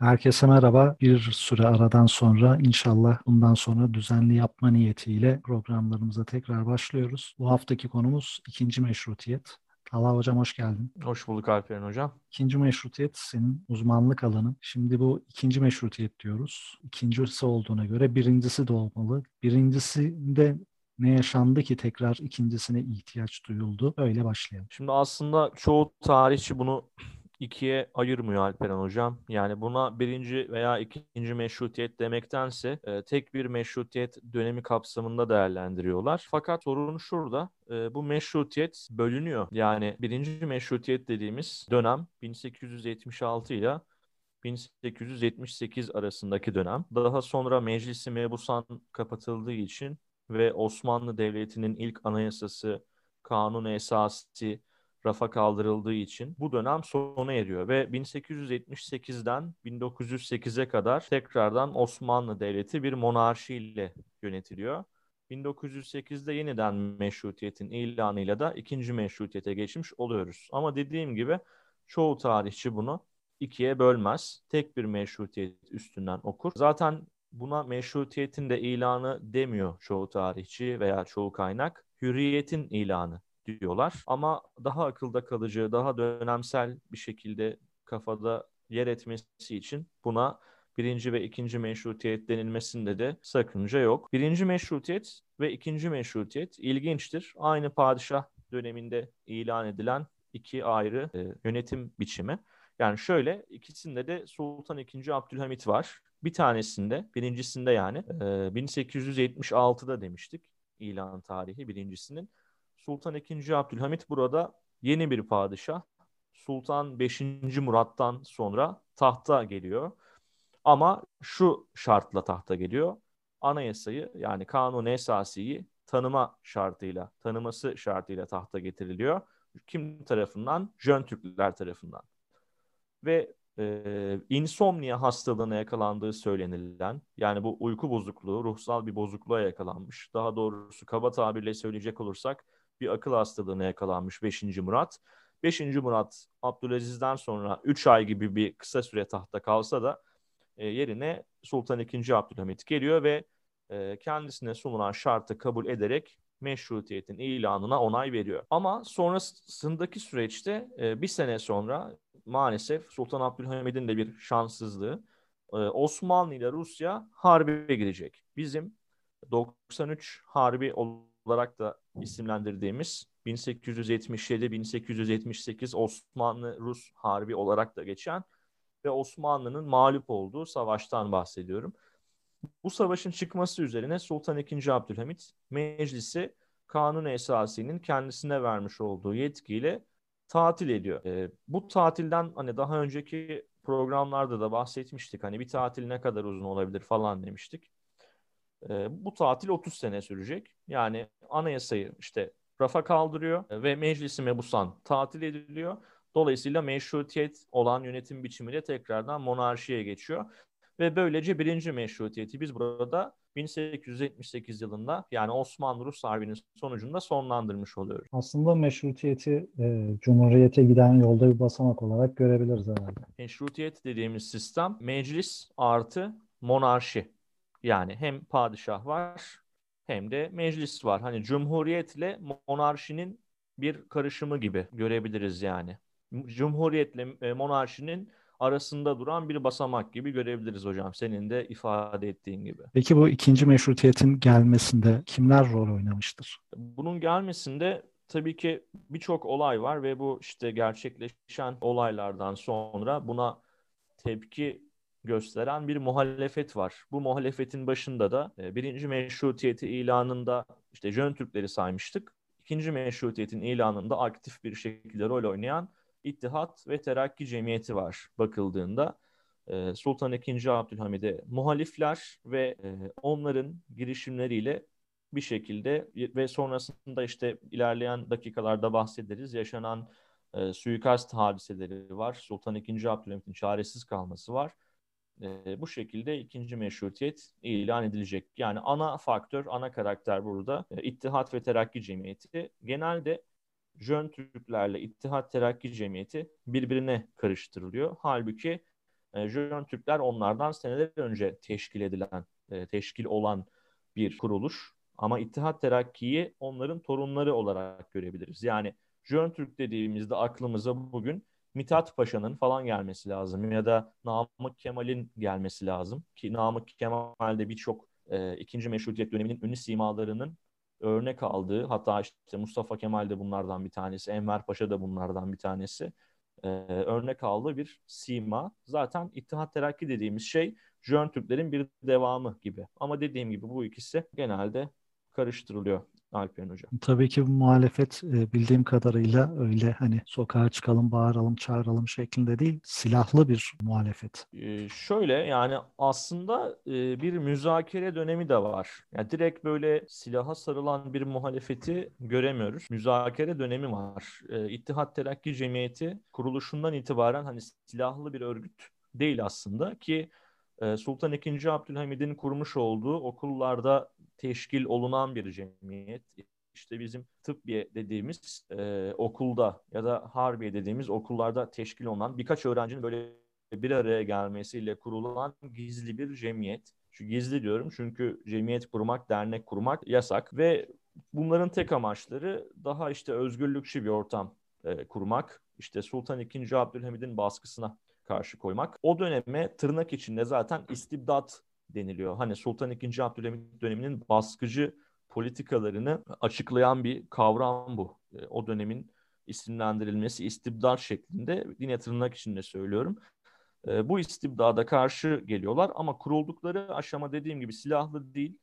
Herkese merhaba. Bir süre aradan sonra inşallah bundan sonra düzenli yapma niyetiyle programlarımıza tekrar başlıyoruz. Bu haftaki konumuz ikinci meşrutiyet. Allah hocam hoş geldin. Hoş bulduk Alperen hocam. İkinci meşrutiyet senin uzmanlık alanın. Şimdi bu ikinci meşrutiyet diyoruz. İkincisi olduğuna göre birincisi de olmalı. Birincisinde ne yaşandı ki tekrar ikincisine ihtiyaç duyuldu? Öyle başlayalım. Şimdi aslında çoğu tarihçi bunu ikiye ayırmıyor Alperen Hocam. Yani buna birinci veya ikinci meşrutiyet demektense e, tek bir meşrutiyet dönemi kapsamında değerlendiriyorlar. Fakat sorun şurada. E, bu meşrutiyet bölünüyor. Yani birinci meşrutiyet dediğimiz dönem 1876 ile 1878 arasındaki dönem. Daha sonra Meclisi Mebusan kapatıldığı için ve Osmanlı Devleti'nin ilk anayasası, kanun esası rafa kaldırıldığı için bu dönem sona eriyor ve 1878'den 1908'e kadar tekrardan Osmanlı Devleti bir monarşiyle yönetiliyor. 1908'de yeniden meşrutiyetin ilanıyla da ikinci meşrutiyete geçmiş oluyoruz. Ama dediğim gibi çoğu tarihçi bunu ikiye bölmez. Tek bir meşrutiyet üstünden okur. Zaten buna meşrutiyetin de ilanı demiyor çoğu tarihçi veya çoğu kaynak. Hürriyetin ilanı diyorlar. Ama daha akılda kalıcı, daha dönemsel bir şekilde kafada yer etmesi için buna birinci ve ikinci meşrutiyet denilmesinde de sakınca yok. Birinci meşrutiyet ve ikinci meşrutiyet ilginçtir. Aynı padişah döneminde ilan edilen iki ayrı e, yönetim biçimi. Yani şöyle ikisinde de Sultan II. Abdülhamit var. Bir tanesinde, birincisinde yani e, 1876'da demiştik ilan tarihi birincisinin. Sultan II. Abdülhamit burada yeni bir padişah. Sultan 5. Murat'tan sonra tahta geliyor. Ama şu şartla tahta geliyor. Anayasayı yani kanun esasiyi tanıma şartıyla, tanıması şartıyla tahta getiriliyor. Kim tarafından? Jön Türkler tarafından. Ve e, insomnia hastalığına yakalandığı söylenilen, yani bu uyku bozukluğu, ruhsal bir bozukluğa yakalanmış. Daha doğrusu kaba tabirle söyleyecek olursak bir akıl hastalığına yakalanmış 5. Murat. 5. Murat Abdülaziz'den sonra 3 ay gibi bir kısa süre tahta kalsa da e, yerine Sultan II. Abdülhamit geliyor ve e, kendisine sunulan şartı kabul ederek meşrutiyetin ilanına onay veriyor. Ama sonrasındaki süreçte e, bir sene sonra maalesef Sultan Abdülhamid'in de bir şanssızlığı e, Osmanlı ile Rusya harbe girecek. Bizim 93 harbi olarak da isimlendirdiğimiz 1877-1878 Osmanlı-Rus Harbi olarak da geçen ve Osmanlı'nın mağlup olduğu savaştan bahsediyorum. Bu savaşın çıkması üzerine Sultan II. Abdülhamit meclisi kanun esasının kendisine vermiş olduğu yetkiyle tatil ediyor. E, bu tatilden hani daha önceki programlarda da bahsetmiştik. Hani bir tatil ne kadar uzun olabilir falan demiştik. E, bu tatil 30 sene sürecek. Yani anayasayı işte rafa kaldırıyor ve meclisi mebusan tatil ediliyor. Dolayısıyla meşrutiyet olan yönetim biçimiyle tekrardan monarşiye geçiyor. Ve böylece birinci meşrutiyeti biz burada 1878 yılında yani Osmanlı-Rus Harbi'nin sonucunda sonlandırmış oluyoruz. Aslında meşrutiyeti e, Cumhuriyete giden yolda bir basamak olarak görebiliriz herhalde. Meşrutiyet dediğimiz sistem meclis artı monarşi. Yani hem padişah var hem de meclis var. Hani cumhuriyetle monarşinin bir karışımı gibi görebiliriz yani. Cumhuriyetle e, monarşinin arasında duran bir basamak gibi görebiliriz hocam. Senin de ifade ettiğin gibi. Peki bu ikinci meşrutiyetin gelmesinde kimler rol oynamıştır? Bunun gelmesinde tabii ki birçok olay var ve bu işte gerçekleşen olaylardan sonra buna tepki gösteren bir muhalefet var. Bu muhalefetin başında da e, birinci meşrutiyeti ilanında işte Jön Türkleri saymıştık. İkinci meşrutiyetin ilanında aktif bir şekilde rol oynayan İttihat ve Terakki Cemiyeti var bakıldığında. E, Sultan II. Abdülhamid'e muhalifler ve e, onların girişimleriyle bir şekilde ve sonrasında işte ilerleyen dakikalarda bahsederiz. Yaşanan e, suikast hadiseleri var. Sultan II. Abdülhamid'in çaresiz kalması var e, bu şekilde ikinci meşrutiyet ilan edilecek. Yani ana faktör, ana karakter burada e, İttihat ve Terakki Cemiyeti. Genelde Jön Türklerle İttihat Terakki Cemiyeti birbirine karıştırılıyor. Halbuki E, Jön Türkler onlardan seneler önce teşkil edilen, e, teşkil olan bir kuruluş. Ama İttihat Terakki'yi onların torunları olarak görebiliriz. Yani Jön Türk dediğimizde aklımıza bugün Mithat Paşa'nın falan gelmesi lazım ya da Namık Kemal'in gelmesi lazım. Ki Namık Kemal'de birçok e, ikinci meşrutiyet döneminin ünlü simalarının örnek aldığı hatta işte Mustafa Kemal de bunlardan bir tanesi, Enver Paşa da bunlardan bir tanesi e, örnek aldığı bir sima. Zaten İttihat Terakki dediğimiz şey Jön Türklerin bir devamı gibi. Ama dediğim gibi bu ikisi genelde karıştırılıyor. Alperen Hocam. Tabii ki bu muhalefet e, bildiğim kadarıyla öyle hani sokağa çıkalım, bağıralım, çağıralım şeklinde değil, silahlı bir muhalefet. Ee, şöyle yani aslında e, bir müzakere dönemi de var. Yani direkt böyle silaha sarılan bir muhalefeti göremiyoruz. Müzakere dönemi var. E, İttihat Terakki Cemiyeti kuruluşundan itibaren hani silahlı bir örgüt değil aslında ki e, Sultan II. Abdülhamid'in kurmuş olduğu okullarda teşkil olunan bir cemiyet. İşte bizim tıbbiye dediğimiz e, okulda ya da harbiye dediğimiz okullarda teşkil olunan birkaç öğrencinin böyle bir araya gelmesiyle kurulan gizli bir cemiyet. Şu gizli diyorum çünkü cemiyet kurmak, dernek kurmak yasak ve bunların tek amaçları daha işte özgürlükçü bir ortam e, kurmak. İşte Sultan II. Abdülhamid'in baskısına karşı koymak. O döneme tırnak içinde zaten istibdat deniliyor. Hani Sultan II. Abdülhamit döneminin baskıcı politikalarını açıklayan bir kavram bu. E, o dönemin isimlendirilmesi istibdar şeklinde yine tırnak içinde söylüyorum. E, bu istibdada karşı geliyorlar ama kuruldukları aşama dediğim gibi silahlı değil.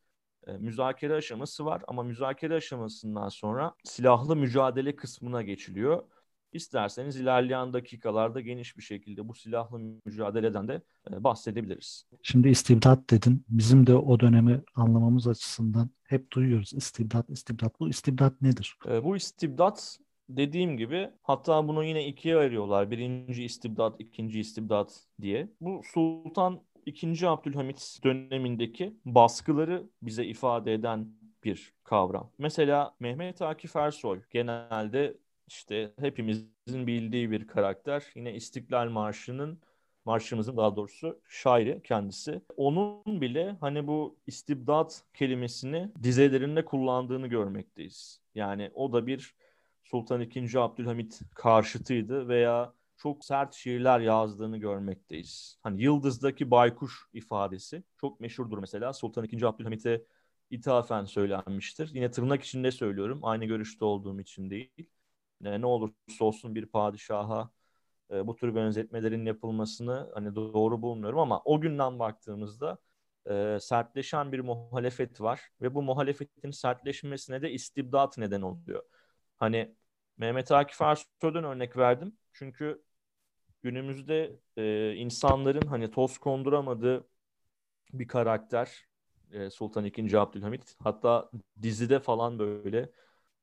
E, müzakere aşaması var ama müzakere aşamasından sonra silahlı mücadele kısmına geçiliyor. İsterseniz ilerleyen dakikalarda geniş bir şekilde bu silahlı mücadeleden de e, bahsedebiliriz. Şimdi istibdat dedin. Bizim de o dönemi anlamamız açısından hep duyuyoruz. İstibdat, istibdat. Bu istibdat nedir? E, bu istibdat dediğim gibi hatta bunu yine ikiye ayırıyorlar. Birinci istibdat, ikinci istibdat diye. Bu Sultan II. Abdülhamit dönemindeki baskıları bize ifade eden bir kavram. Mesela Mehmet Akif Ersoy genelde işte hepimizin bildiği bir karakter. Yine İstiklal Marşı'nın marşımızın daha doğrusu şairi kendisi. Onun bile hani bu istibdat kelimesini dizelerinde kullandığını görmekteyiz. Yani o da bir Sultan II. Abdülhamit karşıtıydı veya çok sert şiirler yazdığını görmekteyiz. Hani Yıldız'daki baykuş ifadesi çok meşhurdur mesela. Sultan II. Abdülhamit'e ithafen söylenmiştir. Yine tırnak içinde söylüyorum. Aynı görüşte olduğum için değil ne olursa olsun bir padişaha e, bu tür benzetmelerin yapılmasını hani doğru bulmuyorum ama o günden baktığımızda e, sertleşen bir muhalefet var ve bu muhalefetin sertleşmesine de istibdat neden oluyor. Hani Mehmet Akif Ersoy'dan örnek verdim. Çünkü günümüzde e, insanların hani toz konduramadığı bir karakter e, Sultan II. Abdülhamit. Hatta dizide falan böyle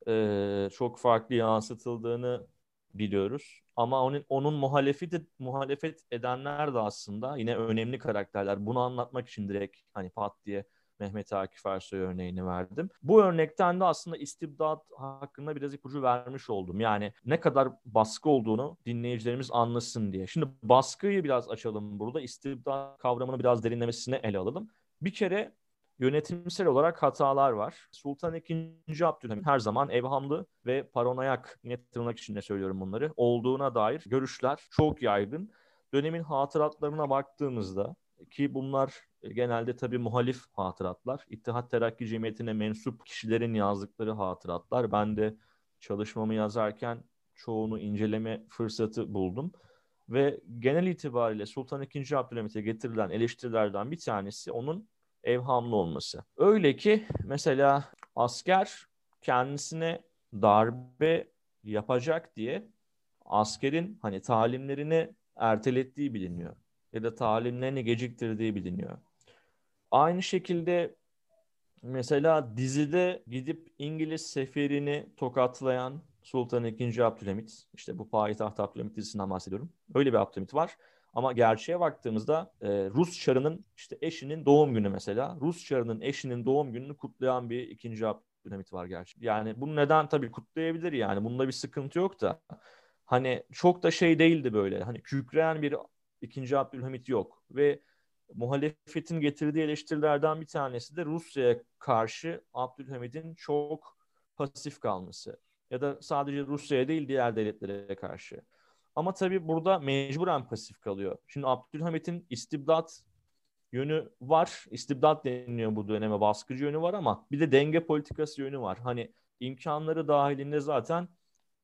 e, çok farklı yansıtıldığını biliyoruz. Ama onun, onun muhalefet, muhalefet edenler de aslında yine önemli karakterler. Bunu anlatmak için direkt hani pat diye Mehmet Akif Ersoy örneğini verdim. Bu örnekten de aslında istibdat hakkında biraz ipucu vermiş oldum. Yani ne kadar baskı olduğunu dinleyicilerimiz anlasın diye. Şimdi baskıyı biraz açalım burada. İstibdat kavramını biraz derinlemesine ele alalım. Bir kere yönetimsel olarak hatalar var. Sultan II. Abdülhamit her zaman evhamlı ve paranoyak, yine tırnak içinde söylüyorum bunları, olduğuna dair görüşler çok yaygın. Dönemin hatıratlarına baktığımızda ki bunlar genelde tabii muhalif hatıratlar. İttihat Terakki Cemiyeti'ne mensup kişilerin yazdıkları hatıratlar. Ben de çalışmamı yazarken çoğunu inceleme fırsatı buldum. Ve genel itibariyle Sultan II. Abdülhamit'e getirilen eleştirilerden bir tanesi onun evhamlı olması. Öyle ki mesela asker kendisine darbe yapacak diye askerin hani talimlerini ertelettiği biliniyor. Ya da talimlerini geciktirdiği biliniyor. Aynı şekilde mesela dizide gidip İngiliz seferini tokatlayan Sultan II. Abdülhamit, işte bu Payitaht Abdülhamit dizisinden bahsediyorum. Öyle bir Abdülhamit var. Ama gerçeğe baktığımızda e, Rus çarının işte eşinin doğum günü mesela. Rus çarının eşinin doğum gününü kutlayan bir ikinci Abdülhamit var gerçekten. Yani bunu neden tabii kutlayabilir yani. Bunda bir sıkıntı yok da. Hani çok da şey değildi böyle. Hani kükreyen bir İkinci Abdülhamit yok ve muhalefetin getirdiği eleştirilerden bir tanesi de Rusya'ya karşı Abdülhamid'in çok pasif kalması. Ya da sadece Rusya'ya değil diğer devletlere karşı. Ama tabii burada mecburen pasif kalıyor. Şimdi Abdülhamit'in istibdat yönü var. İstibdat deniliyor bu döneme baskıcı yönü var ama bir de denge politikası yönü var. Hani imkanları dahilinde zaten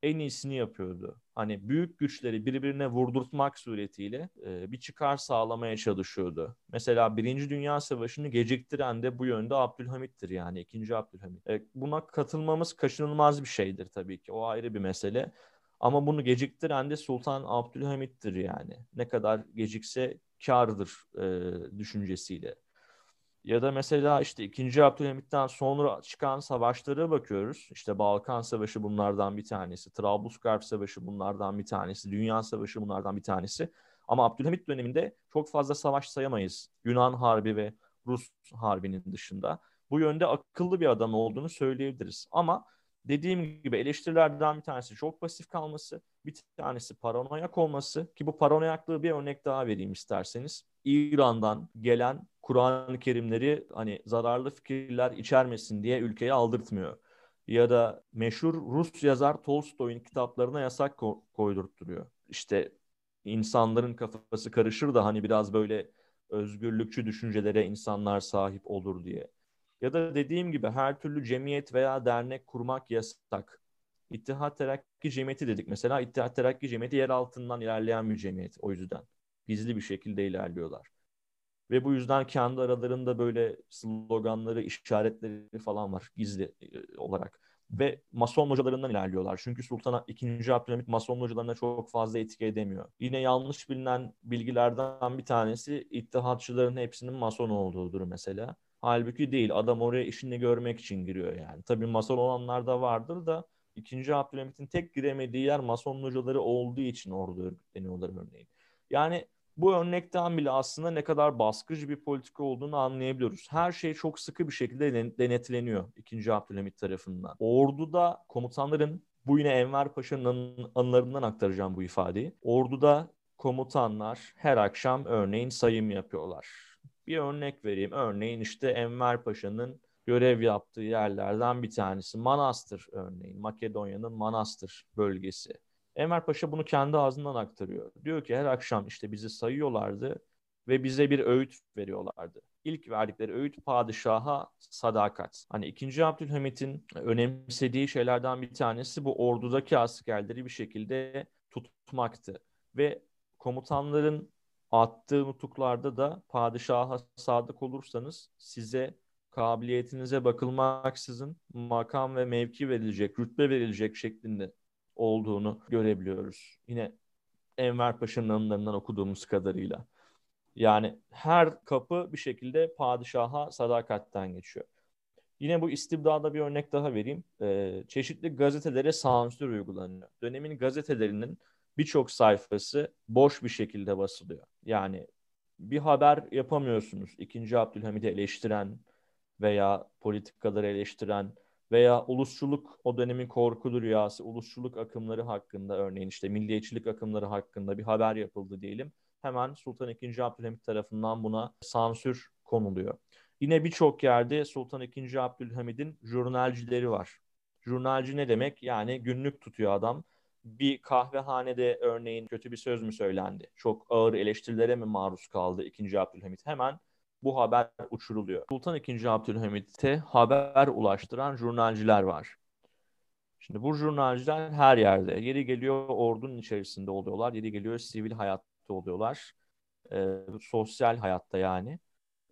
en iyisini yapıyordu. Hani büyük güçleri birbirine vurdurtmak suretiyle e, bir çıkar sağlamaya çalışıyordu. Mesela Birinci Dünya Savaşı'nı geciktiren de bu yönde Abdülhamit'tir yani ikinci Abdülhamit. E, buna katılmamız kaçınılmaz bir şeydir tabii ki. O ayrı bir mesele. Ama bunu geciktiren de Sultan Abdülhamit'tir yani. Ne kadar gecikse kardır e, düşüncesiyle. Ya da mesela işte 2. Abdülhamit'ten sonra çıkan savaşlara bakıyoruz. İşte Balkan Savaşı bunlardan bir tanesi. Trablusgarp Savaşı bunlardan bir tanesi. Dünya Savaşı bunlardan bir tanesi. Ama Abdülhamit döneminde çok fazla savaş sayamayız. Yunan Harbi ve Rus Harbi'nin dışında. Bu yönde akıllı bir adam olduğunu söyleyebiliriz. Ama dediğim gibi eleştirilerden bir tanesi çok pasif kalması, bir tanesi paranoyak olması ki bu paranoyaklığı bir örnek daha vereyim isterseniz. İran'dan gelen Kur'an-ı Kerimleri hani zararlı fikirler içermesin diye ülkeye aldırtmıyor. Ya da meşhur Rus yazar Tolstoy'un kitaplarına yasak ko- koydurtturuyor. İşte insanların kafası karışır da hani biraz böyle özgürlükçü düşüncelere insanlar sahip olur diye. Ya da dediğim gibi her türlü cemiyet veya dernek kurmak yasak. İttihat Terakki Cemiyeti dedik mesela. İttihat Terakki Cemiyeti yer altından ilerleyen bir cemiyet o yüzden. Gizli bir şekilde ilerliyorlar. Ve bu yüzden kendi aralarında böyle sloganları, işaretleri falan var gizli e, olarak. Ve Mason hocalarından ilerliyorlar. Çünkü Sultan II. Abdülhamit Mason hocalarına çok fazla etki edemiyor. Yine yanlış bilinen bilgilerden bir tanesi ittihatçıların hepsinin Mason olduğudur mesela. Halbuki değil. Adam oraya işini görmek için giriyor yani. Tabii Mason olanlar da vardır da ikinci Abdülhamit'in tek giremediği yer Mason hocaları olduğu için orada örgütleniyorlar örneğin. Yani bu örnekten bile aslında ne kadar baskıcı bir politika olduğunu anlayabiliyoruz. Her şey çok sıkı bir şekilde denetleniyor 2. Abdülhamit tarafından. Orduda komutanların bu yine Enver Paşa'nın anılarından aktaracağım bu ifadeyi. Orduda komutanlar her akşam örneğin sayım yapıyorlar. Bir örnek vereyim. Örneğin işte Enver Paşa'nın görev yaptığı yerlerden bir tanesi Manastır örneğin. Makedonya'nın Manastır bölgesi. Enver Paşa bunu kendi ağzından aktarıyor. Diyor ki her akşam işte bizi sayıyorlardı ve bize bir öğüt veriyorlardı. İlk verdikleri öğüt padişaha sadakat. Hani 2. Abdülhamit'in önemsediği şeylerden bir tanesi bu ordudaki askerleri bir şekilde tutmaktı. Ve komutanların attığı nutuklarda da padişaha sadık olursanız size kabiliyetinize bakılmaksızın makam ve mevki verilecek, rütbe verilecek şeklinde olduğunu görebiliyoruz. Yine Enver Paşa'nın anılarından okuduğumuz kadarıyla. Yani her kapı bir şekilde padişaha sadakatten geçiyor. Yine bu istibdada bir örnek daha vereyim. Ee, çeşitli gazetelere sansür uygulanıyor. Dönemin gazetelerinin birçok sayfası boş bir şekilde basılıyor. Yani bir haber yapamıyorsunuz. İkinci Abdülhamid'i eleştiren veya politikaları eleştiren veya ulusçuluk o dönemin korkulu rüyası, ulusçuluk akımları hakkında örneğin işte milliyetçilik akımları hakkında bir haber yapıldı diyelim. Hemen Sultan II. Abdülhamit tarafından buna sansür konuluyor. Yine birçok yerde Sultan II. Abdülhamid'in jurnalcileri var. Jurnalci ne demek? Yani günlük tutuyor adam. Bir kahvehanede örneğin kötü bir söz mü söylendi? Çok ağır eleştirilere mi maruz kaldı II. Abdülhamit? Hemen bu haber uçuruluyor. Sultan II. Abdülhamit'e haber ulaştıran jurnalciler var. Şimdi bu jurnalciler her yerde. Yeri geliyor ordunun içerisinde oluyorlar. Yeri geliyor sivil hayatta oluyorlar. E, sosyal hayatta yani.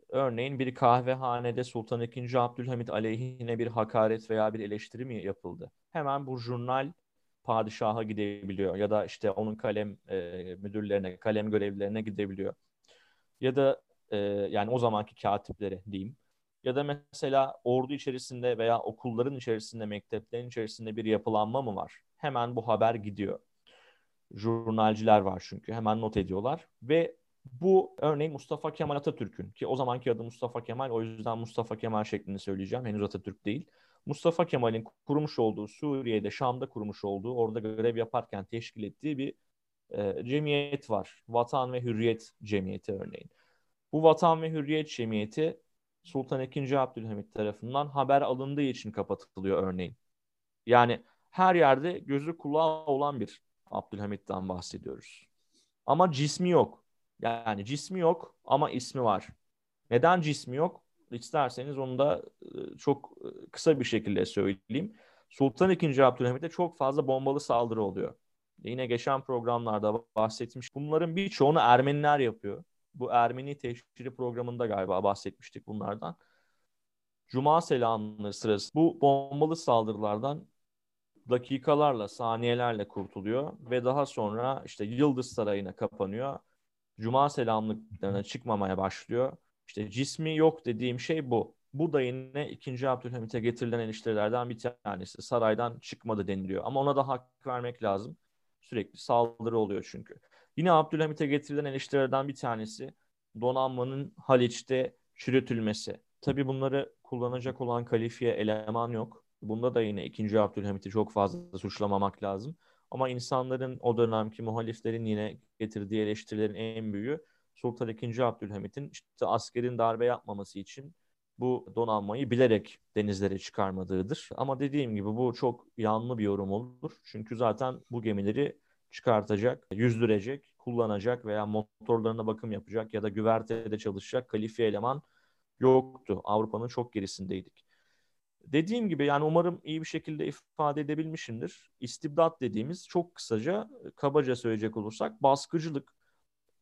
Örneğin bir kahvehanede Sultan II. Abdülhamit aleyhine bir hakaret veya bir eleştiri mi yapıldı? Hemen bu jurnal padişaha gidebiliyor ya da işte onun kalem e, müdürlerine, kalem görevlilerine gidebiliyor. Ya da e, yani o zamanki katiplere diyeyim. Ya da mesela ordu içerisinde veya okulların içerisinde, mekteplerin içerisinde bir yapılanma mı var? Hemen bu haber gidiyor. Jurnalciler var çünkü. Hemen not ediyorlar. Ve bu örneğin Mustafa Kemal Atatürk'ün ki o zamanki adı Mustafa Kemal o yüzden Mustafa Kemal şeklinde söyleyeceğim. Henüz Atatürk değil. Mustafa Kemal'in kurmuş olduğu Suriye'de, Şam'da kurmuş olduğu, orada görev yaparken teşkil ettiği bir e, cemiyet var. Vatan ve Hürriyet Cemiyeti örneğin. Bu Vatan ve Hürriyet Cemiyeti Sultan II. Abdülhamit tarafından haber alındığı için kapatılıyor örneğin. Yani her yerde gözü kulağı olan bir Abdülhamit'ten bahsediyoruz. Ama cismi yok. Yani cismi yok ama ismi var. Neden cismi yok? İsterseniz onu da çok kısa bir şekilde söyleyeyim. Sultan II. Abdülhamit'e çok fazla bombalı saldırı oluyor. Yine geçen programlarda bahsetmiş. Bunların birçoğunu Ermeniler yapıyor. Bu Ermeni teşhiri programında galiba bahsetmiştik bunlardan. Cuma selamları sırası bu bombalı saldırılardan dakikalarla, saniyelerle kurtuluyor ve daha sonra işte Yıldız Sarayı'na kapanıyor. Cuma selamlıklarına çıkmamaya başlıyor. İşte cismi yok dediğim şey bu. Bu da yine 2. Abdülhamit'e getirilen eleştirilerden bir tanesi. Saraydan çıkmadı deniliyor. Ama ona da hak vermek lazım. Sürekli saldırı oluyor çünkü. Yine Abdülhamit'e getirilen eleştirilerden bir tanesi donanmanın Haliç'te çürütülmesi. Tabii bunları kullanacak olan kalifiye eleman yok. Bunda da yine 2. Abdülhamit'i çok fazla suçlamamak lazım. Ama insanların o dönemki muhaliflerin yine getirdiği eleştirilerin en büyüğü Sultan II. Abdülhamit'in işte askerin darbe yapmaması için bu donanmayı bilerek denizlere çıkarmadığıdır. Ama dediğim gibi bu çok yanlı bir yorum olur. Çünkü zaten bu gemileri çıkartacak, yüzdürecek, kullanacak veya motorlarına bakım yapacak ya da güvertede çalışacak kalifiye eleman yoktu. Avrupa'nın çok gerisindeydik. Dediğim gibi yani umarım iyi bir şekilde ifade edebilmişimdir. İstibdat dediğimiz çok kısaca, kabaca söyleyecek olursak baskıcılık.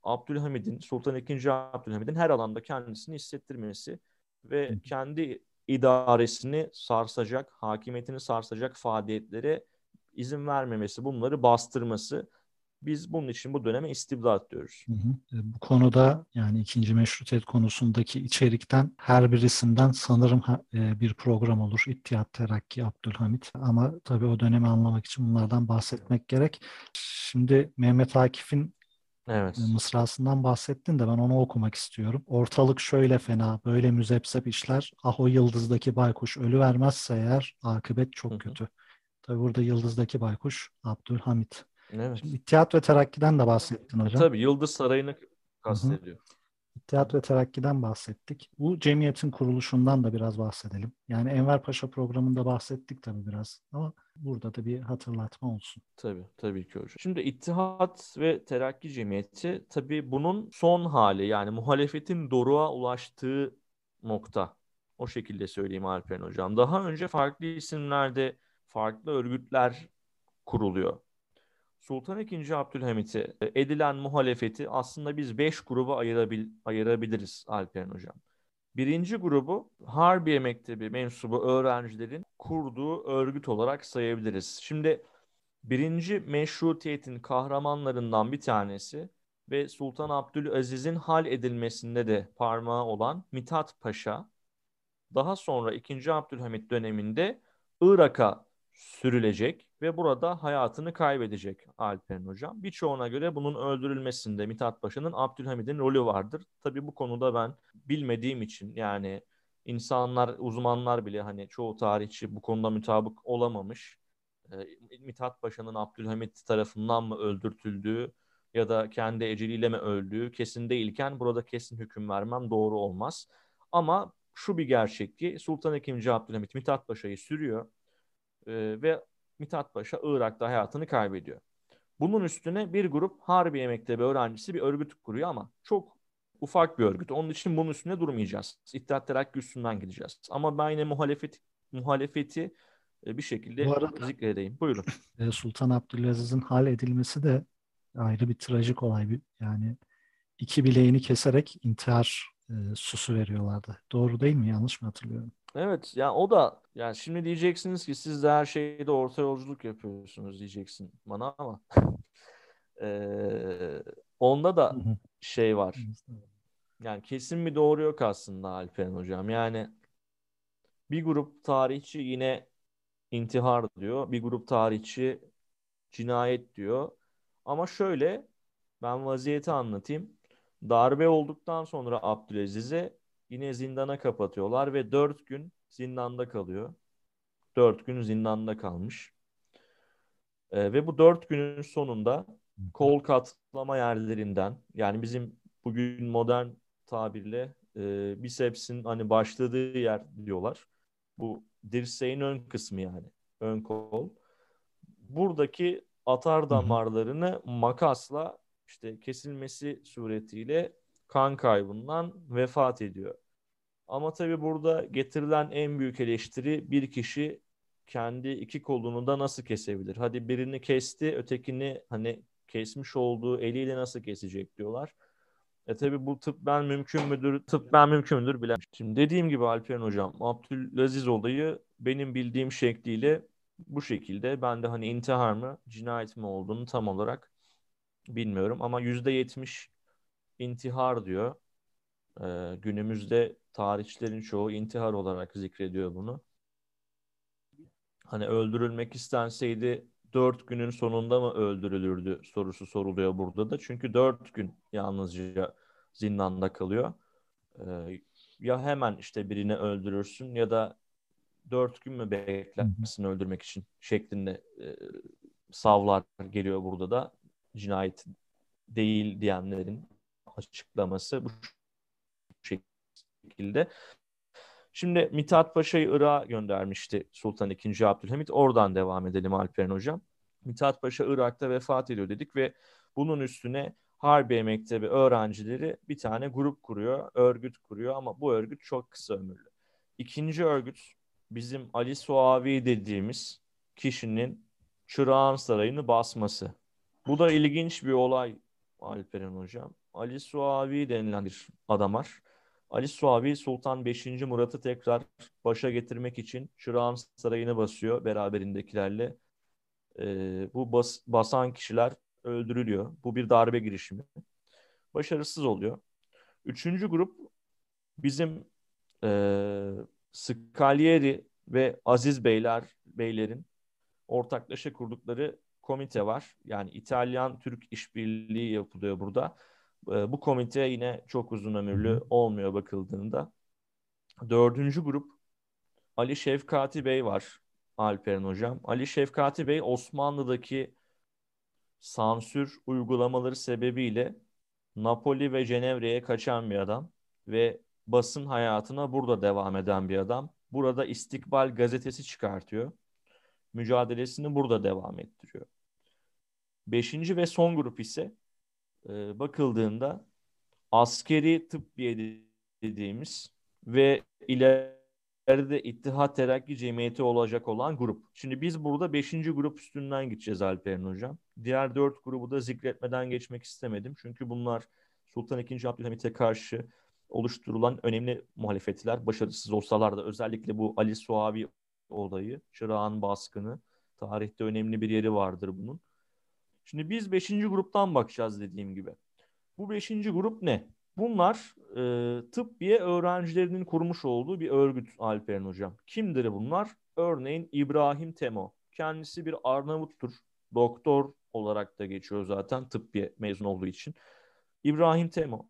Abdülhamid'in, Sultan II. Abdülhamid'in her alanda kendisini hissettirmesi ve kendi idaresini sarsacak, hakimiyetini sarsacak faaliyetlere izin vermemesi, bunları bastırması. Biz bunun için bu döneme istibdat diyoruz. Hı hı. E, bu konuda yani ikinci meşrutiyet konusundaki içerikten her birisinden sanırım e, bir program olur. İttihat Terakki Abdülhamit. Ama tabii o dönemi anlamak için bunlardan bahsetmek gerek. Şimdi Mehmet Akif'in Evet. E, mısrasından bahsettin de ben onu okumak istiyorum. Ortalık şöyle fena, böyle müzepsep işler. Ah o yıldızdaki baykuş ölü vermezse eğer akıbet çok Hı-hı. kötü. Tabi burada yıldızdaki baykuş Abdülhamit. Evet. Şimdi İttihat ve Terakki'den de bahsettin hocam. Tabii Yıldız Sarayı'nı kastediyor. Hı-hı. İttihat ve Terakki'den bahsettik. Bu cemiyetin kuruluşundan da biraz bahsedelim. Yani Enver Paşa programında bahsettik tabii biraz ama burada da bir hatırlatma olsun. Tabii, tabii ki hocam. Şimdi İttihat ve Terakki Cemiyeti tabii bunun son hali yani muhalefetin doruğa ulaştığı nokta. O şekilde söyleyeyim Alperen Hocam. Daha önce farklı isimlerde farklı örgütler kuruluyor. Sultan II. Abdülhamit'e edilen muhalefeti aslında biz beş gruba ayırabil ayırabiliriz Alperen Hocam. Birinci grubu Harbiye Mektebi mensubu öğrencilerin kurduğu örgüt olarak sayabiliriz. Şimdi birinci meşrutiyetin kahramanlarından bir tanesi ve Sultan Abdülaziz'in hal edilmesinde de parmağı olan Mithat Paşa, daha sonra 2. Abdülhamit döneminde Irak'a sürülecek ve burada hayatını kaybedecek Alperen Hocam. Birçoğuna göre bunun öldürülmesinde Mithat Paşa'nın Abdülhamid'in rolü vardır. Tabii bu konuda ben bilmediğim için yani insanlar, uzmanlar bile hani çoğu tarihçi bu konuda mutabık olamamış. E, Mithat Paşa'nın Abdülhamit tarafından mı öldürtüldüğü ya da kendi eceliyle mi öldüğü kesin değilken burada kesin hüküm vermem doğru olmaz. Ama şu bir gerçek ki Sultan II. Abdülhamit Mithat Paşa'yı sürüyor e, ve Mithat Paşa Irak'ta hayatını kaybediyor. Bunun üstüne bir grup Harbiye Mektebi öğrencisi bir örgüt kuruyor ama çok ufak bir örgüt. Onun için bunun üstüne durmayacağız. İttihat Terakki üstünden gideceğiz. Ama ben yine muhalefet, muhalefeti e, bir şekilde Bu arada, zikredeyim. Buyurun. E, Sultan Abdülaziz'in hal edilmesi de ayrı bir trajik olay. Yani iki bileğini keserek intihar e, susu veriyorlardı. Doğru değil mi? Yanlış mı hatırlıyorum? Evet yani o da yani şimdi diyeceksiniz ki siz de her şeyde orta yolculuk yapıyorsunuz diyeceksin bana ama ee, onda da şey var. Yani kesin bir doğru yok aslında Alperen hocam. Yani bir grup tarihçi yine intihar diyor. Bir grup tarihçi cinayet diyor. Ama şöyle ben vaziyeti anlatayım. Darbe olduktan sonra Abdülaziz'e yine zindana kapatıyorlar ve dört gün zindanda kalıyor. Dört gün zindanda kalmış. E, ve bu dört günün sonunda kol katlama yerlerinden yani bizim bugün modern tabirle e, bisepsin hani başladığı yer diyorlar. Bu dirseğin ön kısmı yani. Ön kol. Buradaki atar damarlarını makasla işte kesilmesi suretiyle kan kaybından vefat ediyor. Ama tabii burada getirilen en büyük eleştiri bir kişi kendi iki kolunu da nasıl kesebilir? Hadi birini kesti, ötekini hani kesmiş olduğu eliyle nasıl kesecek diyorlar. E tabi bu tıbben mümkün müdür? Tıbben mümkün müdür bilemem. Şimdi dediğim gibi Alperen hocam Abdülaziz olayı benim bildiğim şekliyle bu şekilde. Ben de hani intihar mı cinayet mi olduğunu tam olarak bilmiyorum ama yüzde yetmiş intihar diyor. Ee, günümüzde tarihçilerin çoğu intihar olarak zikrediyor bunu. Hani öldürülmek istenseydi dört günün sonunda mı öldürülürdü sorusu soruluyor burada da. Çünkü dört gün yalnızca zindanda kalıyor. Ee, ya hemen işte birini öldürürsün ya da dört gün mü beklersin öldürmek için şeklinde e, savlar geliyor burada da. Cinayet değil diyenlerin açıklaması bu şekilde. Şimdi Mithat Paşa'yı Irak'a göndermişti Sultan II. Abdülhamit. Oradan devam edelim Alperen Hocam. Mithat Paşa Irak'ta vefat ediyor dedik ve bunun üstüne Harbiye Mektebi öğrencileri bir tane grup kuruyor, örgüt kuruyor ama bu örgüt çok kısa ömürlü. İkinci örgüt bizim Ali Suavi dediğimiz kişinin Çırağan Sarayı'nı basması. Bu da ilginç bir olay Alperen Hocam. Ali Suavi denilen bir adam var. Ali Suavi Sultan 5. Murat'ı tekrar başa getirmek için Çırağan Sarayı'nı basıyor beraberindekilerle. Ee, bu bas, basan kişiler öldürülüyor. Bu bir darbe girişimi. Başarısız oluyor. Üçüncü grup bizim e, Scalieri ve Aziz Beyler Beylerin ortaklaşa kurdukları komite var. Yani İtalyan-Türk işbirliği yapılıyor burada. E, bu komite yine çok uzun ömürlü olmuyor bakıldığında. Dördüncü grup Ali Şefkati Bey var Alperen Hocam. Ali Şefkati Bey Osmanlı'daki sansür uygulamaları sebebiyle Napoli ve Cenevre'ye kaçan bir adam ve basın hayatına burada devam eden bir adam. Burada İstikbal gazetesi çıkartıyor. Mücadelesini burada devam ettiriyor. Beşinci ve son grup ise e, bakıldığında askeri tıbbiye dediğimiz ve ileride İttihat Terakki Cemiyeti olacak olan grup. Şimdi biz burada beşinci grup üstünden gideceğiz Alperen Hocam. Diğer dört grubu da zikretmeden geçmek istemedim. Çünkü bunlar Sultan II. Abdülhamit'e karşı oluşturulan önemli muhalefetler. Başarısız olsalar da özellikle bu Ali Suavi olayı, Çırağan baskını tarihte önemli bir yeri vardır bunun. Şimdi biz beşinci gruptan bakacağız dediğim gibi. Bu beşinci grup ne? Bunlar e, tıbbiye öğrencilerinin kurmuş olduğu bir örgüt Alperen Hocam. Kimdir bunlar? Örneğin İbrahim Temo. Kendisi bir Arnavuttur. Doktor olarak da geçiyor zaten tıbbiye mezun olduğu için. İbrahim Temo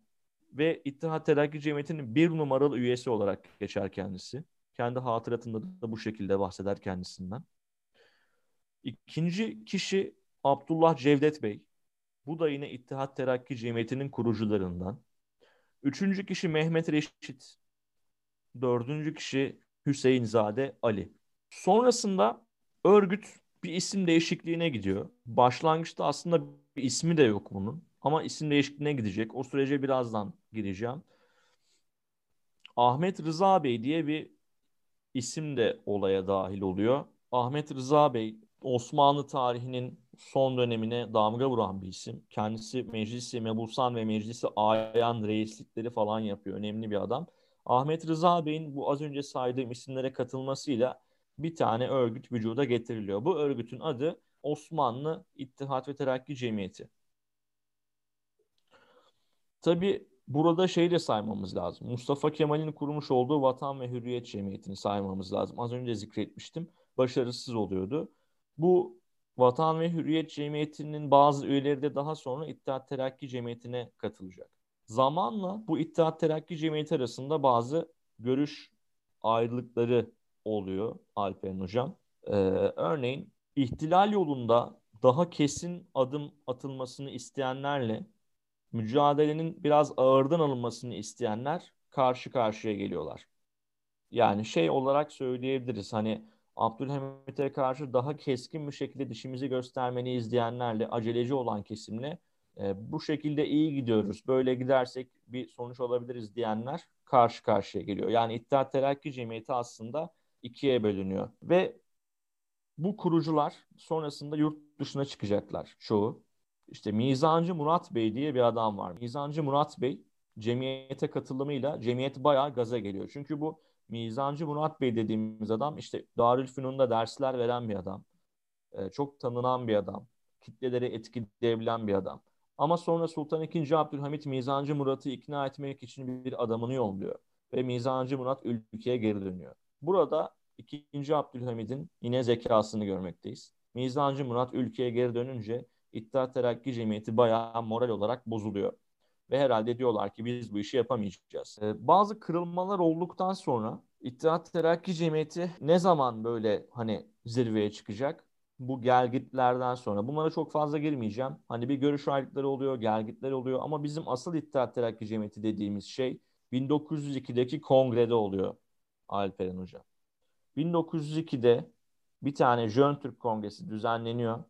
ve İttihat Terakki Cemiyeti'nin bir numaralı üyesi olarak geçer kendisi. Kendi hatıratında da bu şekilde bahseder kendisinden. İkinci kişi Abdullah Cevdet Bey. Bu da yine İttihat Terakki Cemiyeti'nin kurucularından. Üçüncü kişi Mehmet Reşit. Dördüncü kişi Hüseyin Zade Ali. Sonrasında örgüt bir isim değişikliğine gidiyor. Başlangıçta aslında bir ismi de yok bunun. Ama isim değişikliğine gidecek. O sürece birazdan gireceğim. Ahmet Rıza Bey diye bir isim de olaya dahil oluyor. Ahmet Rıza Bey Osmanlı tarihinin son dönemine damga vuran bir isim. Kendisi Meclisi Mebusan ve Meclisi Ayan reislikleri falan yapıyor. Önemli bir adam. Ahmet Rıza Bey'in bu az önce saydığım isimlere katılmasıyla bir tane örgüt vücuda getiriliyor. Bu örgütün adı Osmanlı İttihat ve Terakki Cemiyeti. Tabi burada şey de saymamız lazım. Mustafa Kemal'in kurmuş olduğu Vatan ve Hürriyet Cemiyeti'ni saymamız lazım. Az önce zikretmiştim. Başarısız oluyordu. Bu Vatan ve Hürriyet Cemiyeti'nin bazı üyeleri de daha sonra İttihat Terakki Cemiyeti'ne katılacak. Zamanla bu İttihat Terakki Cemiyeti arasında bazı görüş ayrılıkları oluyor Alperen Hocam. Ee, örneğin ihtilal yolunda daha kesin adım atılmasını isteyenlerle mücadelenin biraz ağırdan alınmasını isteyenler karşı karşıya geliyorlar. Yani şey olarak söyleyebiliriz hani Abdülhamit'e karşı daha keskin bir şekilde dişimizi göstermeni izleyenlerle aceleci olan kesimle e, bu şekilde iyi gidiyoruz. Böyle gidersek bir sonuç alabiliriz diyenler karşı karşıya geliyor. Yani İttihat Terakki Cemiyeti aslında ikiye bölünüyor. Ve bu kurucular sonrasında yurt dışına çıkacaklar çoğu. İşte Mizancı Murat Bey diye bir adam var. Mizancı Murat Bey cemiyete katılımıyla cemiyet bayağı gaza geliyor. Çünkü bu Mizancı Murat Bey dediğimiz adam işte Darülfünun'da dersler veren bir adam. Ee, çok tanınan bir adam. Kitleleri etkileyebilen bir adam. Ama sonra Sultan II. Abdülhamit Mizancı Murat'ı ikna etmek için bir adamını yolluyor. Ve Mizancı Murat ülkeye geri dönüyor. Burada 2. Abdülhamid'in yine zekasını görmekteyiz. Mizancı Murat ülkeye geri dönünce İttihat Terakki Cemiyeti bayağı moral olarak bozuluyor. Ve herhalde diyorlar ki biz bu işi yapamayacağız. Ee, bazı kırılmalar olduktan sonra İttihat Terakki Cemiyeti ne zaman böyle hani zirveye çıkacak? Bu gelgitlerden sonra. Bunlara çok fazla girmeyeceğim. Hani bir görüş ayrılıkları oluyor, gelgitler oluyor ama bizim asıl İttihat Terakki Cemiyeti dediğimiz şey 1902'deki kongrede oluyor Alperen Hocam. 1902'de bir tane Jön Türk Kongresi düzenleniyor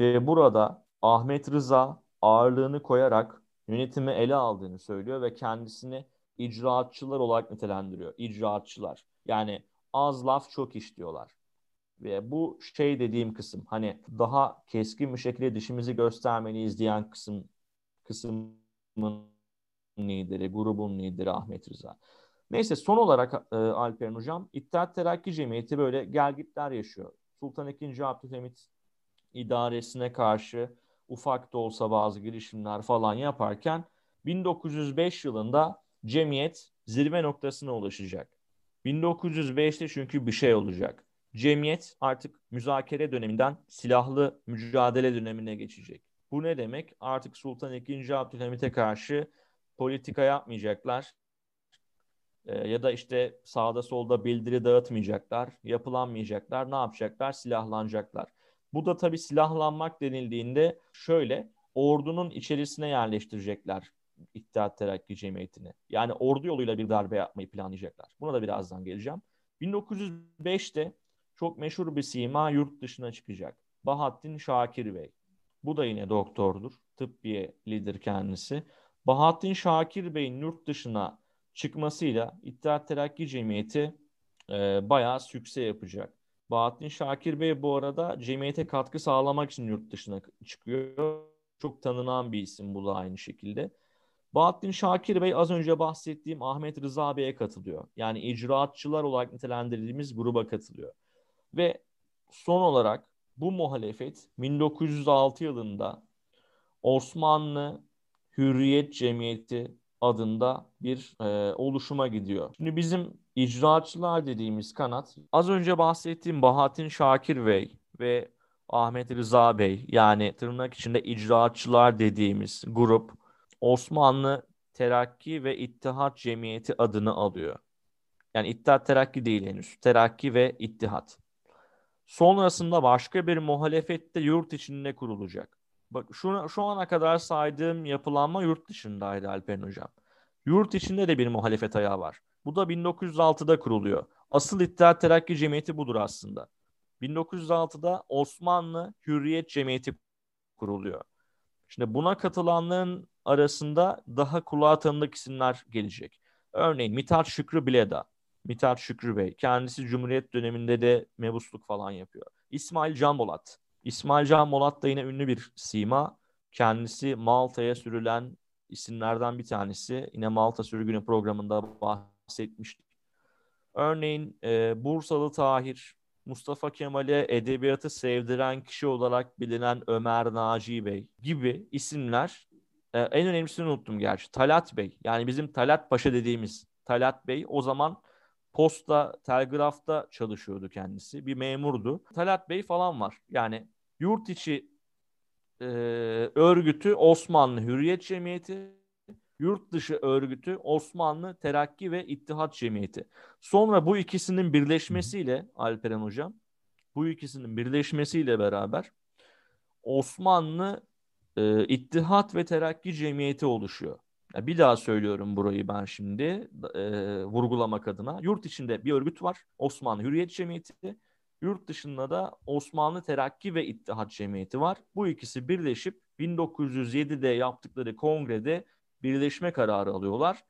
ve burada Ahmet Rıza ağırlığını koyarak yönetimi ele aldığını söylüyor ve kendisini icraatçılar olarak nitelendiriyor. İcraatçılar. Yani az laf çok iş diyorlar. Ve bu şey dediğim kısım hani daha keskin bir şekilde dişimizi göstermeliyiz diyen kısım kısmın lideri, grubun lideri Ahmet Rıza. Neyse son olarak e, Alperen Hocam İttihat Terakki Cemiyeti böyle gelgitler yaşıyor. Sultan II. Abdülhamit idaresine karşı ufak da olsa bazı girişimler falan yaparken 1905 yılında cemiyet zirve noktasına ulaşacak. 1905'te çünkü bir şey olacak. Cemiyet artık müzakere döneminden silahlı mücadele dönemine geçecek. Bu ne demek? Artık Sultan II. Abdülhamit'e karşı politika yapmayacaklar. Ee, ya da işte sağda solda bildiri dağıtmayacaklar, yapılanmayacaklar. Ne yapacaklar? Silahlanacaklar. Bu da tabii silahlanmak denildiğinde şöyle ordunun içerisine yerleştirecekler İttihat Terakki Cemiyeti'ni. Yani ordu yoluyla bir darbe yapmayı planlayacaklar. Buna da birazdan geleceğim. 1905'te çok meşhur bir sima yurt dışına çıkacak. Bahattin Şakir Bey. Bu da yine doktordur. Tıbbiye lider kendisi. Bahattin Şakir Bey'in yurt dışına çıkmasıyla İttihat Terakki Cemiyeti e, bayağı sükse yapacak. Bahattin Şakir Bey bu arada cemiyete katkı sağlamak için yurt dışına çıkıyor. Çok tanınan bir isim bu da aynı şekilde. Bahattin Şakir Bey az önce bahsettiğim Ahmet Rıza Bey'e katılıyor. Yani icraatçılar olarak nitelendirdiğimiz gruba katılıyor. Ve son olarak bu muhalefet 1906 yılında Osmanlı Hürriyet Cemiyeti adında bir e, oluşuma gidiyor. Şimdi bizim icraatçılar dediğimiz kanat az önce bahsettiğim Bahattin Şakir Bey ve Ahmet Rıza Bey yani tırnak içinde icraatçılar dediğimiz grup Osmanlı Terakki ve İttihat Cemiyeti adını alıyor. Yani İttihat Terakki değil henüz. Terakki ve İttihat. Sonrasında başka bir muhalefet de yurt içinde kurulacak. Bak şu, şu ana kadar saydığım yapılanma yurt dışındaydı Alperen Hocam. Yurt içinde de bir muhalefet ayağı var. Bu da 1906'da kuruluyor. Asıl İttihat Terakki Cemiyeti budur aslında. 1906'da Osmanlı Hürriyet Cemiyeti kuruluyor. Şimdi buna katılanların arasında daha kulağa tanıdık isimler gelecek. Örneğin Mithat Şükrü Bileda. Mithat Şükrü Bey. Kendisi Cumhuriyet döneminde de mebusluk falan yapıyor. İsmail Can Bolat. İsmail Can Bolat da yine ünlü bir sima. Kendisi Malta'ya sürülen isimlerden bir tanesi. Yine Malta sürgünü programında bahsetmiştik. Örneğin e, Bursalı Tahir, Mustafa Kemal'e edebiyatı sevdiren kişi olarak bilinen Ömer Naci Bey gibi isimler. E, en önemlisini unuttum gerçi. Talat Bey. Yani bizim Talat Paşa dediğimiz Talat Bey o zaman posta, telgrafta çalışıyordu kendisi. Bir memurdu. Talat Bey falan var. Yani yurt içi e, örgütü Osmanlı Hürriyet Cemiyeti, yurt dışı örgütü Osmanlı Terakki ve İttihat Cemiyeti. Sonra bu ikisinin birleşmesiyle Alperen Hocam, bu ikisinin birleşmesiyle beraber Osmanlı e, İttihat ve Terakki Cemiyeti oluşuyor. Ya bir daha söylüyorum burayı ben şimdi e, vurgulamak adına. Yurt içinde bir örgüt var. Osmanlı Hürriyet Cemiyeti. Yurt dışında da Osmanlı Terakki ve İttihat Cemiyeti var. Bu ikisi birleşip 1907'de yaptıkları kongrede birleşme kararı alıyorlar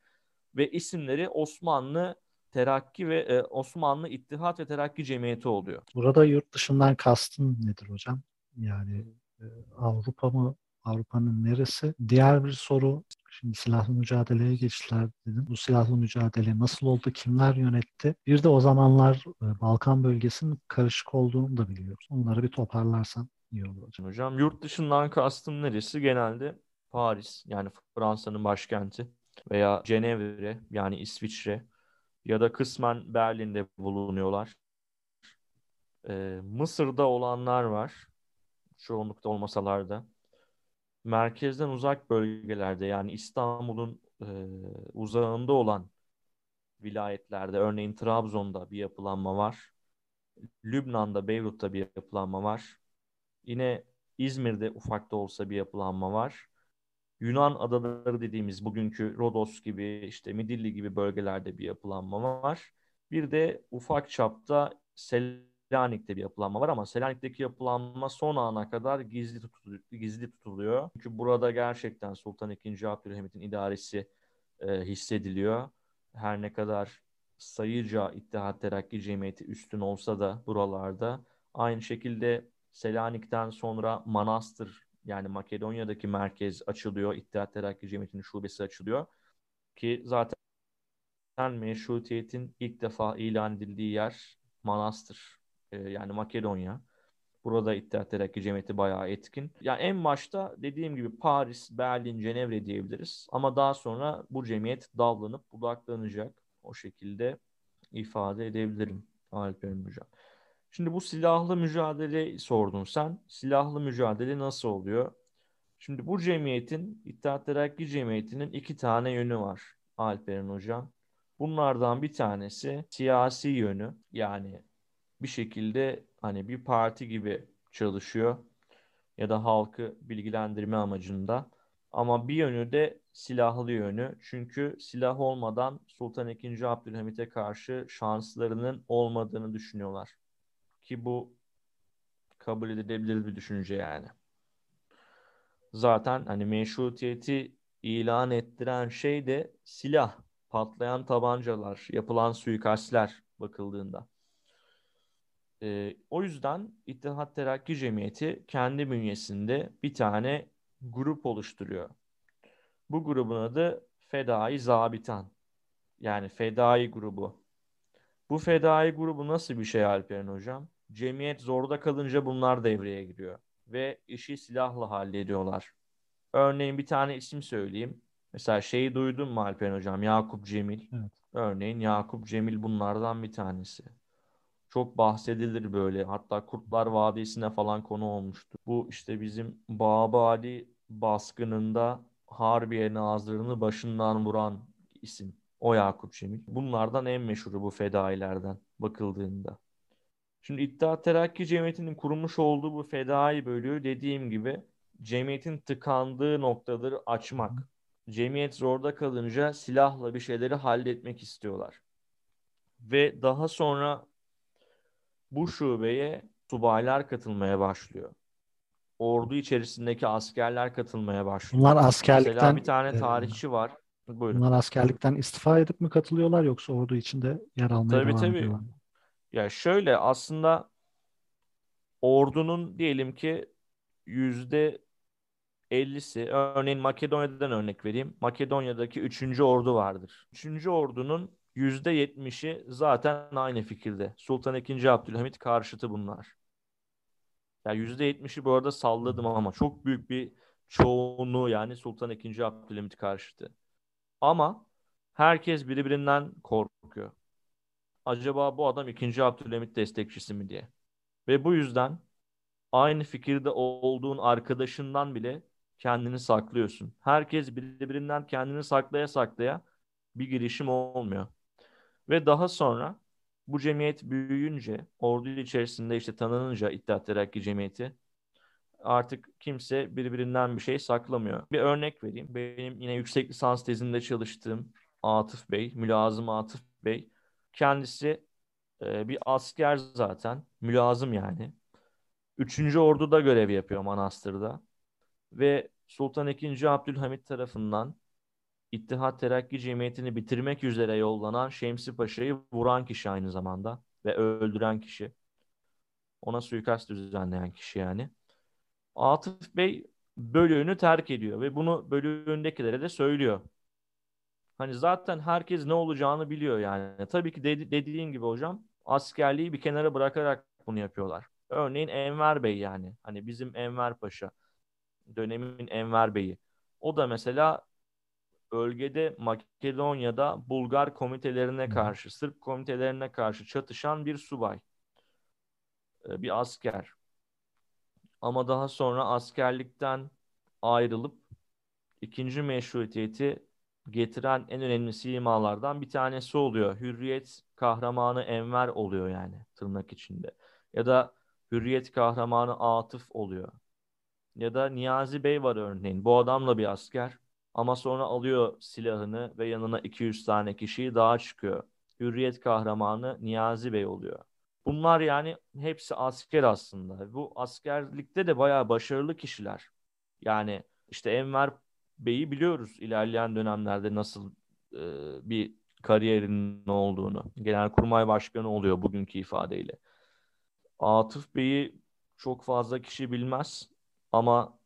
ve isimleri Osmanlı Terakki ve e, Osmanlı İttihat ve Terakki Cemiyeti oluyor. Burada yurt dışından kastın nedir hocam? Yani e, Avrupa mı? Avrupa'nın neresi? Diğer bir soru Şimdi silahlı mücadeleye geçtiler dedim. Bu silahlı mücadele nasıl oldu? Kimler yönetti? Bir de o zamanlar e, Balkan bölgesinin karışık olduğunu da biliyoruz. Onları bir toparlarsan iyi olur hocam. Hocam yurt dışından kastım neresi? Genelde Paris yani Fransa'nın başkenti veya Cenevre yani İsviçre ya da kısmen Berlin'de bulunuyorlar. Ee, Mısır'da olanlar var. Çoğunlukta olmasalar da. Merkezden uzak bölgelerde yani İstanbul'un e, uzağında olan vilayetlerde örneğin Trabzon'da bir yapılanma var. Lübnan'da, Beyrut'ta bir yapılanma var. Yine İzmir'de ufak da olsa bir yapılanma var. Yunan adaları dediğimiz bugünkü Rodos gibi işte Midilli gibi bölgelerde bir yapılanma var. Bir de ufak çapta Selanik'te bir yapılanma var ama Selanik'teki yapılanma son ana kadar gizli tutuluyor. Gizli tutuluyor. Çünkü burada gerçekten Sultan II. Abdülhamit'in idaresi e, hissediliyor. Her ne kadar sayıca İttihat Terakki Cemiyeti üstün olsa da buralarda aynı şekilde Selanik'ten sonra Manastır yani Makedonya'daki merkez açılıyor. İttihat Terakki Cemiyeti'nin şubesi açılıyor. Ki zaten meşrutiyetin ilk defa ilan edildiği yer Manastır. Ee, yani Makedonya. Burada İttihat Terakki Cemiyeti bayağı etkin. Yani en başta dediğim gibi Paris, Berlin, Cenevre diyebiliriz. Ama daha sonra bu cemiyet dallanıp budaklanacak. O şekilde ifade edebilirim Alper Hocam. Şimdi bu silahlı mücadele sordun sen. Silahlı mücadele nasıl oluyor? Şimdi bu cemiyetin, İttihat Terakki Cemiyeti'nin iki tane yönü var Alperen Hocam. Bunlardan bir tanesi siyasi yönü. Yani bir şekilde hani bir parti gibi çalışıyor ya da halkı bilgilendirme amacında. Ama bir yönü de silahlı yönü. Çünkü silah olmadan Sultan II. Abdülhamit'e karşı şanslarının olmadığını düşünüyorlar. Ki bu kabul edilebilir bir düşünce yani. Zaten hani meşrutiyeti ilan ettiren şey de silah, patlayan tabancalar, yapılan suikastler bakıldığında. Ee, o yüzden İttihat Terakki Cemiyeti kendi bünyesinde bir tane grup oluşturuyor. Bu grubun adı Fedai Zabitan. Yani Fedai grubu. Bu Fedai grubu nasıl bir şey Alperen Hocam? Cemiyet zorda kalınca bunlar devreye giriyor. Ve işi silahla hallediyorlar. Örneğin bir tane isim söyleyeyim. Mesela şeyi duydun mu Alperen Hocam? Yakup Cemil. Evet. Örneğin Yakup Cemil bunlardan bir tanesi. Çok bahsedilir böyle. Hatta Kurtlar Vadisi'ne falan konu olmuştu. Bu işte bizim Babali baskınında Harbiye nazırını başından vuran isim. O Yakup Cemil. Bunlardan en meşhuru bu fedailerden bakıldığında. Şimdi İttihat Terakki Cemiyeti'nin kurmuş olduğu bu fedai bölüğü dediğim gibi cemiyetin tıkandığı noktaları açmak. Cemiyet zorda kalınca silahla bir şeyleri halletmek istiyorlar. Ve daha sonra bu şubeye subaylar katılmaya başlıyor. Ordu içerisindeki askerler katılmaya başlıyor. Bunlar askerlikten... Mesela bir tane tarihçi var. Buyurun. Bunlar askerlikten istifa edip mi katılıyorlar yoksa ordu içinde yer almaya tabii, devam tabii. ediyorlar? Ya şöyle aslında ordunun diyelim ki yüzde 50'si örneğin Makedonya'dan örnek vereyim. Makedonya'daki 3. ordu vardır. 3. ordunun %70'i zaten aynı fikirde. Sultan II. Abdülhamit karşıtı bunlar. Ya yüzde 70'i bu arada salladım ama çok büyük bir çoğunluğu yani Sultan II. Abdülhamit karşıtı. Ama herkes birbirinden korkuyor acaba bu adam 2. Abdülhamit destekçisi mi diye. Ve bu yüzden aynı fikirde olduğun arkadaşından bile kendini saklıyorsun. Herkes birbirinden kendini saklaya saklaya bir girişim olmuyor. Ve daha sonra bu cemiyet büyüyünce, ordu içerisinde işte tanınınca İttihat Terakki Cemiyeti artık kimse birbirinden bir şey saklamıyor. Bir örnek vereyim. Benim yine yüksek lisans tezinde çalıştığım Atıf Bey, Mülazım Atıf Bey. Kendisi e, bir asker zaten. Mülazım yani. Üçüncü Ordu'da görev yapıyor Manastır'da. Ve Sultan II. Abdülhamit tarafından İttihat Terakki Cemiyeti'ni bitirmek üzere yollanan Şemsi Paşa'yı vuran kişi aynı zamanda ve öldüren kişi. Ona suikast düzenleyen kişi yani. Atıf Bey bölüğünü terk ediyor ve bunu bölüğündekilere de söylüyor. Hani zaten herkes ne olacağını biliyor yani. Tabii ki dedi, dediğin gibi hocam askerliği bir kenara bırakarak bunu yapıyorlar. Örneğin Enver Bey yani. Hani bizim Enver Paşa dönemin Enver Bey'i. O da mesela bölgede Makedonya'da Bulgar komitelerine karşı, Sırp komitelerine karşı çatışan bir subay. Ee, bir asker. Ama daha sonra askerlikten ayrılıp ikinci meşrutiyeti getiren en önemli simalardan bir tanesi oluyor. Hürriyet kahramanı Enver oluyor yani tırnak içinde. Ya da Hürriyet kahramanı Atıf oluyor. Ya da Niyazi Bey var örneğin. Bu adamla bir asker. Ama sonra alıyor silahını ve yanına 200 tane kişiyi daha çıkıyor. Hürriyet kahramanı Niyazi Bey oluyor. Bunlar yani hepsi asker aslında. Bu askerlikte de bayağı başarılı kişiler. Yani işte Enver Bey'i biliyoruz ilerleyen dönemlerde nasıl e, bir kariyerinin olduğunu. Genelkurmay Başkanı oluyor bugünkü ifadeyle. Atıf Bey'i çok fazla kişi bilmez ama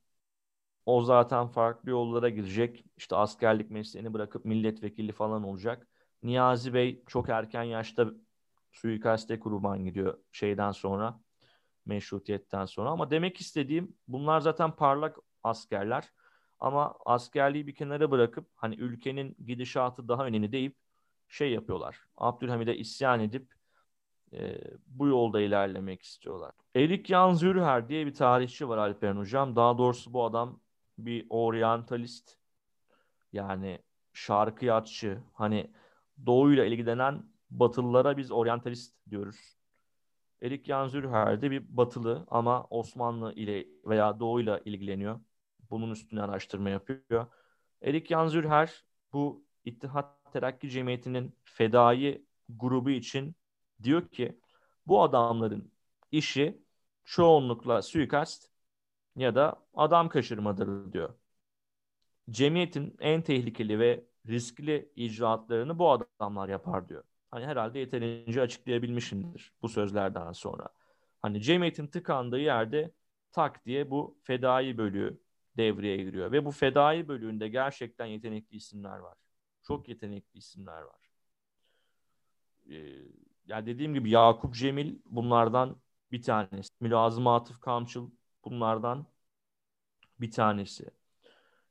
o zaten farklı yollara girecek. İşte askerlik mesleğini bırakıp milletvekili falan olacak. Niyazi Bey çok erken yaşta suikaste kurban gidiyor şeyden sonra. Meşrutiyetten sonra. Ama demek istediğim bunlar zaten parlak askerler. Ama askerliği bir kenara bırakıp hani ülkenin gidişatı daha önemli deyip şey yapıyorlar. Abdülhamid'e isyan edip e, bu yolda ilerlemek istiyorlar. Erik Jan Zürher diye bir tarihçi var Alperen Hocam. Daha doğrusu bu adam bir oryantalist yani şarkıyatçı hani doğuyla ilgilenen batılılara biz oryantalist diyoruz. Erik Jan Zürher de bir batılı ama Osmanlı ile veya doğuyla ilgileniyor. Bunun üstüne araştırma yapıyor. Erik Jan Zürher bu İttihat Terakki Cemiyeti'nin fedai grubu için diyor ki bu adamların işi çoğunlukla suikast ya da adam kaçırmadır diyor. Cemiyetin en tehlikeli ve riskli icraatlarını bu adamlar yapar diyor. Hani herhalde yeterince açıklayabilmişimdir bu sözlerden sonra. Hani cemiyetin tıkandığı yerde tak diye bu fedai bölüğü devreye giriyor. Ve bu fedai bölüğünde gerçekten yetenekli isimler var. Çok yetenekli isimler var. Ee, yani dediğim gibi Yakup Cemil bunlardan bir tanesi. Mülazım Atıf Kamçıl bunlardan bir tanesi.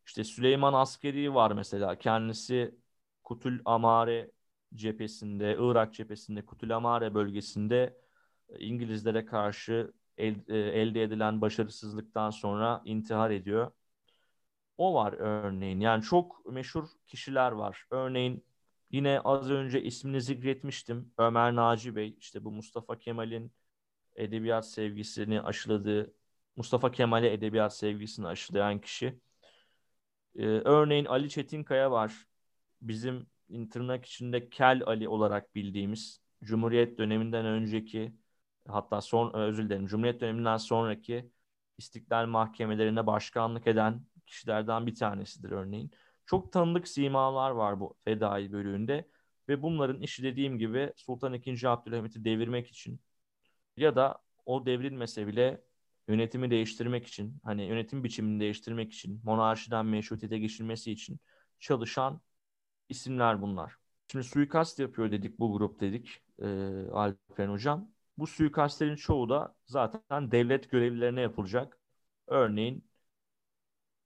İşte Süleyman Askeri var mesela. Kendisi Kutul Amare cephesinde, Irak cephesinde, Kutul Amare bölgesinde e, İngilizlere karşı el, e, elde edilen başarısızlıktan sonra intihar ediyor. O var örneğin. Yani çok meşhur kişiler var. Örneğin yine az önce ismini zikretmiştim. Ömer Naci Bey, işte bu Mustafa Kemal'in edebiyat sevgisini aşıladığı, Mustafa Kemal'e edebiyat sevgisini aşılayan kişi. Ee, örneğin Ali Çetinkaya var. Bizim tırnak içinde Kel Ali olarak bildiğimiz Cumhuriyet döneminden önceki hatta son özür dilerim Cumhuriyet döneminden sonraki istiklal mahkemelerine başkanlık eden kişilerden bir tanesidir örneğin. Çok tanıdık simalar var bu fedai bölüğünde ve bunların işi dediğim gibi Sultan II. Abdülhamit'i devirmek için ya da o devrilmese bile yönetimi değiştirmek için, hani yönetim biçimini değiştirmek için, monarşiden meşrutiyete geçilmesi için çalışan isimler bunlar. Şimdi suikast yapıyor dedik bu grup dedik e, Alper Hocam. Bu suikastlerin çoğu da zaten devlet görevlilerine yapılacak. Örneğin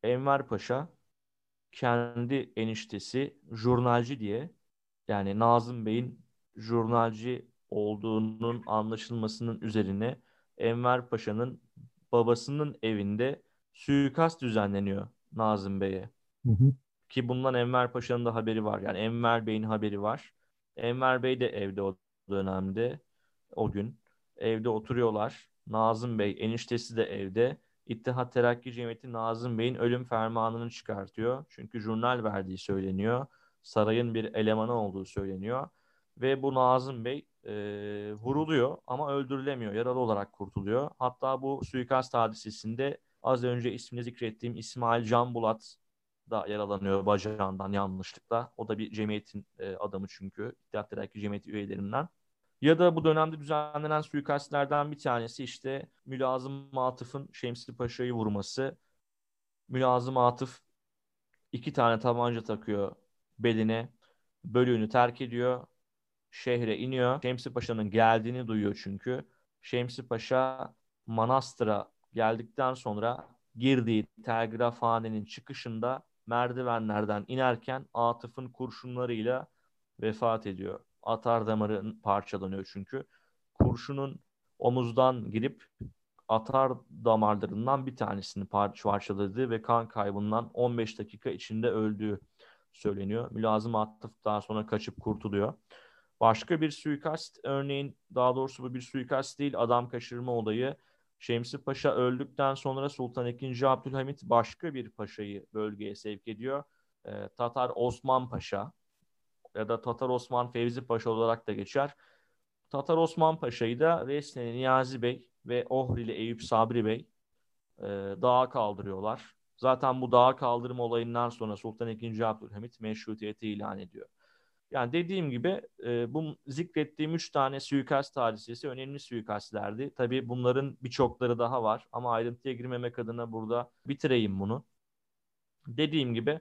Enver Paşa kendi eniştesi jurnalci diye yani Nazım Bey'in jurnalci olduğunun anlaşılmasının üzerine Enver Paşa'nın babasının evinde suikast düzenleniyor Nazım Bey'e. Ki bundan Enver Paşa'nın da haberi var. Yani Enver Bey'in haberi var. Enver Bey de evde o dönemde o gün. Evde oturuyorlar. Nazım Bey eniştesi de evde. İttihat Terakki Cemiyeti Nazım Bey'in ölüm fermanını çıkartıyor. Çünkü jurnal verdiği söyleniyor. Sarayın bir elemanı olduğu söyleniyor. Ve bu Nazım Bey e, vuruluyor ama öldürülemiyor. Yaralı olarak kurtuluyor. Hatta bu suikast hadisesinde az önce ismini zikrettiğim İsmail Can Bulat da yaralanıyor bacağından yanlışlıkla. O da bir cemiyetin e, adamı çünkü. İttihat Terakki Cemiyeti üyelerinden. Ya da bu dönemde düzenlenen suikastlerden bir tanesi işte Mülazım Atıf'ın Şemsi Paşa'yı vurması. Mülazım Atıf iki tane tabanca takıyor beline. Bölüğünü terk ediyor. Şehre iniyor. Şemsi Paşa'nın geldiğini duyuyor çünkü. Şemsi Paşa Manastır'a geldikten sonra girdiği telgrafhanenin çıkışında merdivenlerden inerken Atıf'ın kurşunlarıyla vefat ediyor. Atar damarı parçalanıyor çünkü. Kurşunun omuzdan girip atar damarlarından bir tanesini parçaladığı ve kan kaybından 15 dakika içinde öldüğü söyleniyor. Mülazım Atıf daha sonra kaçıp kurtuluyor. Başka bir suikast örneğin daha doğrusu bu bir suikast değil adam kaçırma olayı. Şemsi Paşa öldükten sonra Sultan II. Abdülhamit başka bir paşayı bölgeye sevk ediyor. Ee, Tatar Osman Paşa ya da Tatar Osman Fevzi Paşa olarak da geçer. Tatar Osman Paşa'yı da Resneli Niyazi Bey ve Ohrili Eyüp Sabri Bey e, dağa kaldırıyorlar. Zaten bu dağa kaldırma olayından sonra Sultan II. Abdülhamit meşrutiyeti ilan ediyor. Yani dediğim gibi e, bu zikrettiğim üç tane suikast hadisesi önemli suikastlerdi. Tabii bunların birçokları daha var ama ayrıntıya girmemek adına burada bitireyim bunu. Dediğim gibi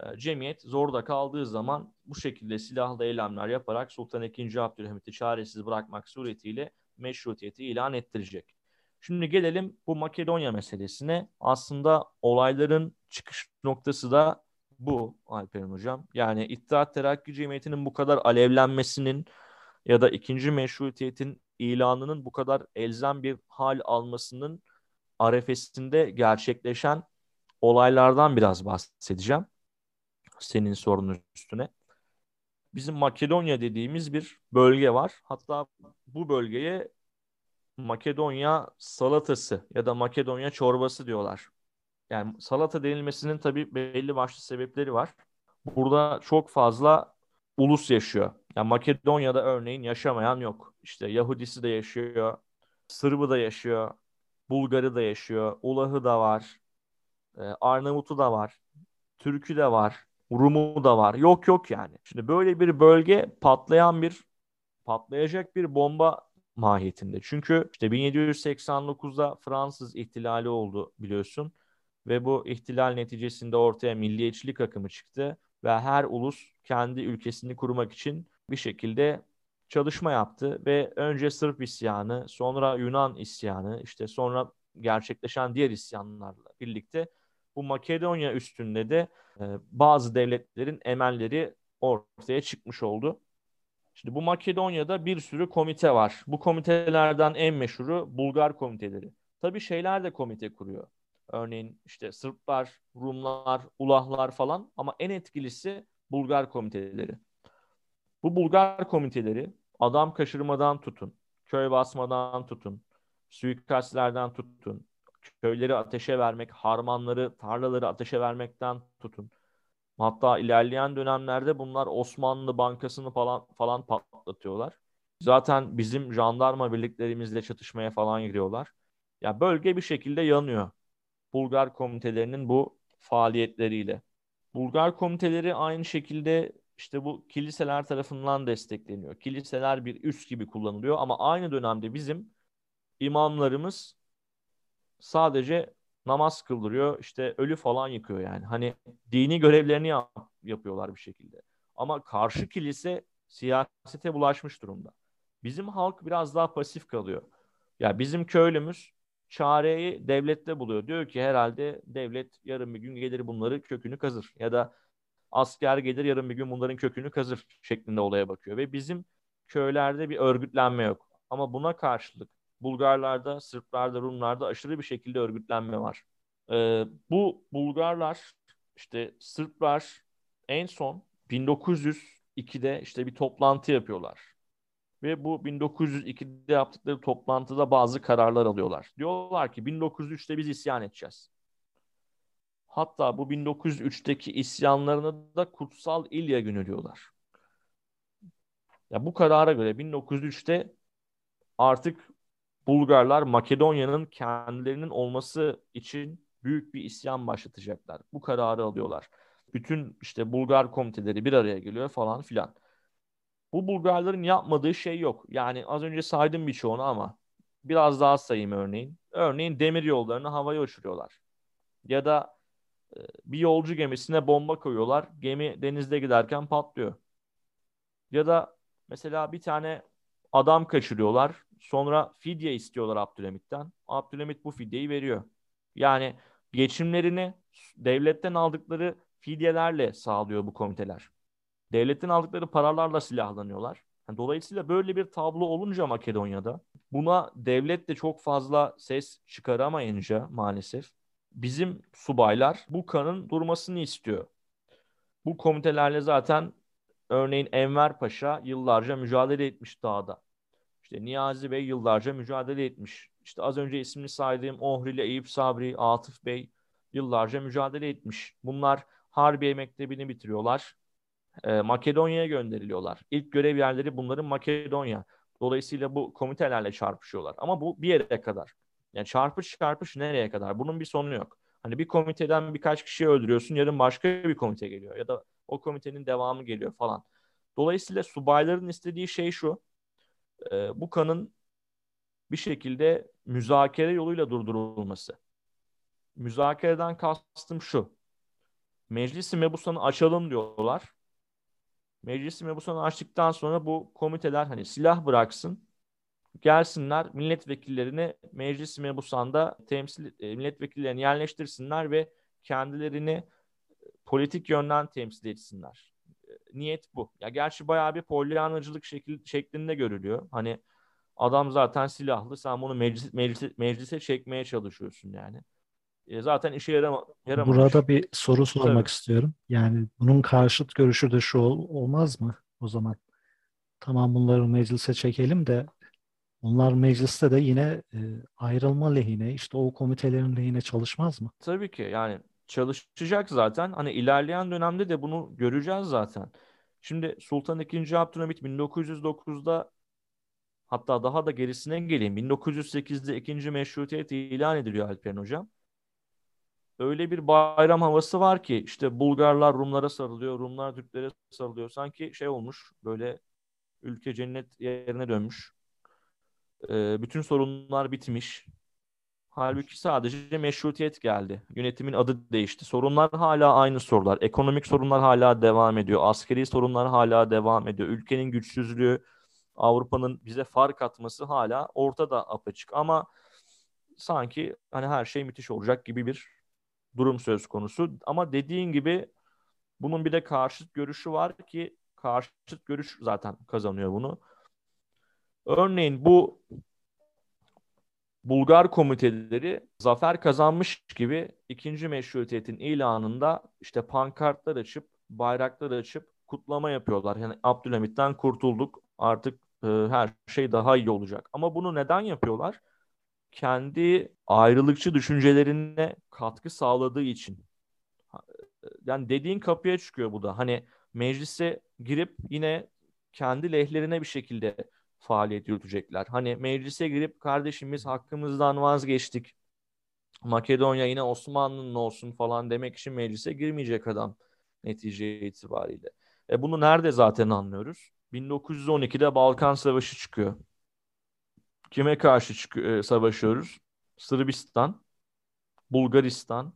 e, cemiyet zorda kaldığı zaman bu şekilde silahlı eylemler yaparak Sultan II. Abdülhamit'i çaresiz bırakmak suretiyle meşrutiyeti ilan ettirecek. Şimdi gelelim bu Makedonya meselesine. Aslında olayların çıkış noktası da bu Alperen Hocam. Yani İttihat Terakki Cemiyeti'nin bu kadar alevlenmesinin ya da ikinci meşrutiyetin ilanının bu kadar elzem bir hal almasının arefesinde gerçekleşen olaylardan biraz bahsedeceğim. Senin sorunun üstüne. Bizim Makedonya dediğimiz bir bölge var. Hatta bu bölgeye Makedonya salatası ya da Makedonya çorbası diyorlar. Yani salata denilmesinin tabii belli başlı sebepleri var. Burada çok fazla ulus yaşıyor. Yani Makedonya'da örneğin yaşamayan yok. İşte Yahudisi de yaşıyor, Sırbı da yaşıyor, Bulgarı da yaşıyor, Ulahı da var, e, Arnavut'u da var, Türk'ü de var, Rum'u da var. Yok yok yani. Şimdi böyle bir bölge patlayan bir patlayacak bir bomba mahiyetinde. Çünkü işte 1789'da Fransız ihtilali oldu biliyorsun ve bu ihtilal neticesinde ortaya milliyetçilik akımı çıktı ve her ulus kendi ülkesini kurmak için bir şekilde çalışma yaptı ve önce Sırp isyanı, sonra Yunan isyanı, işte sonra gerçekleşen diğer isyanlarla birlikte bu Makedonya üstünde de e, bazı devletlerin emelleri ortaya çıkmış oldu. Şimdi bu Makedonya'da bir sürü komite var. Bu komitelerden en meşhuru Bulgar komiteleri. Tabii şeyler de komite kuruyor. Örneğin işte Sırplar, Rumlar, Ulahlar falan ama en etkilisi Bulgar komiteleri. Bu Bulgar komiteleri adam kaçırmadan tutun, köy basmadan tutun, suikastlerden tutun, köyleri ateşe vermek, harmanları, tarlaları ateşe vermekten tutun. Hatta ilerleyen dönemlerde bunlar Osmanlı Bankası'nı falan falan patlatıyorlar. Zaten bizim jandarma birliklerimizle çatışmaya falan giriyorlar. Ya bölge bir şekilde yanıyor. Bulgar komitelerinin bu faaliyetleriyle. Bulgar komiteleri aynı şekilde işte bu kiliseler tarafından destekleniyor. Kiliseler bir üs gibi kullanılıyor ama aynı dönemde bizim imamlarımız sadece namaz kıldırıyor, işte ölü falan yıkıyor yani. Hani dini görevlerini yap- yapıyorlar bir şekilde. Ama karşı kilise siyasete bulaşmış durumda. Bizim halk biraz daha pasif kalıyor. Ya bizim köylümüz çareyi devlette buluyor. Diyor ki herhalde devlet yarın bir gün gelir bunları kökünü kazır. Ya da asker gelir yarın bir gün bunların kökünü kazır şeklinde olaya bakıyor. Ve bizim köylerde bir örgütlenme yok. Ama buna karşılık Bulgarlarda, Sırplarda, Rumlarda aşırı bir şekilde örgütlenme var. Ee, bu Bulgarlar, işte Sırplar en son 1902'de işte bir toplantı yapıyorlar. Ve bu 1902'de yaptıkları toplantıda bazı kararlar alıyorlar. Diyorlar ki 1903'te biz isyan edeceğiz. Hatta bu 1903'teki isyanlarını da kutsal İlya günü diyorlar. Ya bu karara göre 1903'te artık Bulgarlar Makedonya'nın kendilerinin olması için büyük bir isyan başlatacaklar. Bu kararı alıyorlar. Bütün işte Bulgar komiteleri bir araya geliyor falan filan. Bu Bulgarların yapmadığı şey yok. Yani az önce saydım birçoğunu ama biraz daha sayayım örneğin. Örneğin demir yollarını havaya uçuruyorlar. Ya da e, bir yolcu gemisine bomba koyuyorlar. Gemi denizde giderken patlıyor. Ya da mesela bir tane adam kaçırıyorlar. Sonra fidye istiyorlar Abdülhamit'ten. Abdülhamit bu fidyeyi veriyor. Yani geçimlerini devletten aldıkları fidyelerle sağlıyor bu komiteler. Devletten aldıkları paralarla silahlanıyorlar. Dolayısıyla böyle bir tablo olunca Makedonya'da buna devlet de çok fazla ses çıkaramayınca maalesef bizim subaylar bu kanın durmasını istiyor. Bu komitelerle zaten örneğin Enver Paşa yıllarca mücadele etmiş dağda. İşte Niyazi Bey yıllarca mücadele etmiş. İşte az önce ismini saydığım Ohrili, Eyüp Sabri, Atıf Bey yıllarca mücadele etmiş. Bunlar Harbiye Mektebi'ni bitiriyorlar. Ee, Makedonya'ya gönderiliyorlar. İlk görev yerleri bunların Makedonya. Dolayısıyla bu komitelerle çarpışıyorlar. Ama bu bir yere kadar. Yani çarpış çarpış nereye kadar? Bunun bir sonu yok. Hani bir komiteden birkaç kişi öldürüyorsun, yarın başka bir komite geliyor ya da o komitenin devamı geliyor falan. Dolayısıyla subayların istediği şey şu e, bu kanın bir şekilde müzakere yoluyla durdurulması. Müzakereden kastım şu. Meclisi mebusanı açalım diyorlar. Meclisi mebusanı açtıktan sonra bu komiteler hani silah bıraksın. Gelsinler milletvekillerini meclis mebusanda temsil e, milletvekillerini yerleştirsinler ve kendilerini politik yönden temsil etsinler niyet bu. Ya gerçi bayağı bir polyanacılık şekil, şeklinde görülüyor. Hani adam zaten silahlı sen bunu meclis, meclise, meclise çekmeye çalışıyorsun yani. E, zaten işe yarama, yaramamış. Burada bir soru sormak Tabii. istiyorum. Yani bunun karşıt görüşü de şu ol, olmaz mı o zaman? Tamam bunları meclise çekelim de onlar mecliste de yine e, ayrılma lehine işte o komitelerin lehine çalışmaz mı? Tabii ki yani çalışacak zaten. Hani ilerleyen dönemde de bunu göreceğiz zaten. Şimdi Sultan II. Abdülhamit 1909'da hatta daha da gerisine geleyim. 1908'de ikinci meşrutiyet ilan ediliyor Alperen Hocam. Öyle bir bayram havası var ki işte Bulgarlar Rumlara sarılıyor, Rumlar Türklere sarılıyor. Sanki şey olmuş böyle ülke cennet yerine dönmüş. Ee, bütün sorunlar bitmiş. Halbuki sadece meşrutiyet geldi. Yönetimin adı değişti. Sorunlar hala aynı sorular. Ekonomik sorunlar hala devam ediyor. Askeri sorunlar hala devam ediyor. Ülkenin güçsüzlüğü, Avrupa'nın bize fark atması hala ortada apaçık. Ama sanki hani her şey müthiş olacak gibi bir durum söz konusu. Ama dediğin gibi bunun bir de karşıt görüşü var ki karşıt görüş zaten kazanıyor bunu. Örneğin bu Bulgar komiteleri zafer kazanmış gibi ikinci meşrutiyetin ilanında işte pankartlar açıp, bayraklar açıp kutlama yapıyorlar. Yani Abdülhamit'ten kurtulduk artık e, her şey daha iyi olacak. Ama bunu neden yapıyorlar? Kendi ayrılıkçı düşüncelerine katkı sağladığı için. Yani dediğin kapıya çıkıyor bu da. Hani meclise girip yine kendi lehlerine bir şekilde faaliyet yürütecekler. Hani meclise girip kardeşimiz hakkımızdan vazgeçtik. Makedonya yine Osmanlı'nın olsun falan demek için meclise girmeyecek adam netice itibariyle. E bunu nerede zaten anlıyoruz? 1912'de Balkan Savaşı çıkıyor. Kime karşı e, savaşıyoruz? Sırbistan, Bulgaristan,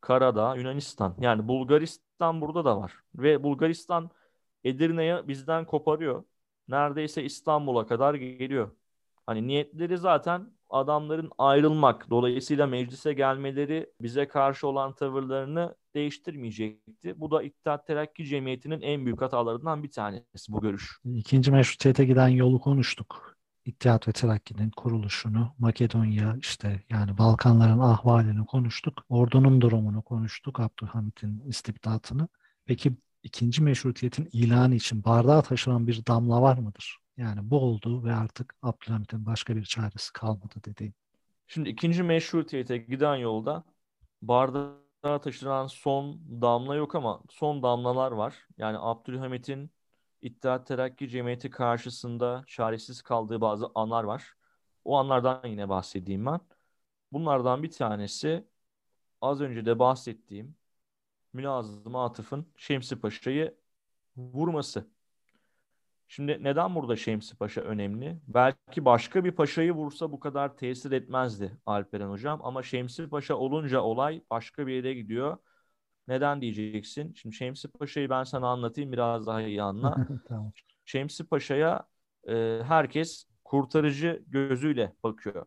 Karadağ, Yunanistan. Yani Bulgaristan burada da var. Ve Bulgaristan Edirne'yi bizden koparıyor neredeyse İstanbul'a kadar geliyor. Hani niyetleri zaten adamların ayrılmak. Dolayısıyla meclise gelmeleri bize karşı olan tavırlarını değiştirmeyecekti. Bu da İttihat Terakki Cemiyeti'nin en büyük hatalarından bir tanesi bu görüş. İkinci meşrutiyete giden yolu konuştuk. İttihat ve Terakki'nin kuruluşunu, Makedonya işte yani Balkanların ahvalini konuştuk. Ordunun durumunu konuştuk, Abdülhamit'in istibdatını. Peki ikinci meşrutiyetin ilanı için bardağa taşıran bir damla var mıdır? Yani bu oldu ve artık Abdülhamit'in başka bir çaresi kalmadı dediğim. Şimdi ikinci meşrutiyete giden yolda bardağa taşınan son damla yok ama son damlalar var. Yani Abdülhamit'in İttihat Terakki Cemiyeti karşısında çaresiz kaldığı bazı anlar var. O anlardan yine bahsedeyim ben. Bunlardan bir tanesi az önce de bahsettiğim Münazım Atıf'ın Şemsi Paşa'yı vurması. Şimdi neden burada Şemsi Paşa önemli? Belki başka bir paşayı vursa bu kadar tesir etmezdi Alperen Hocam. Ama Şemsi Paşa olunca olay başka bir yere gidiyor. Neden diyeceksin? Şimdi Şemsi Paşa'yı ben sana anlatayım biraz daha iyi anla. tamam. Şemsi Paşa'ya e, herkes kurtarıcı gözüyle bakıyor.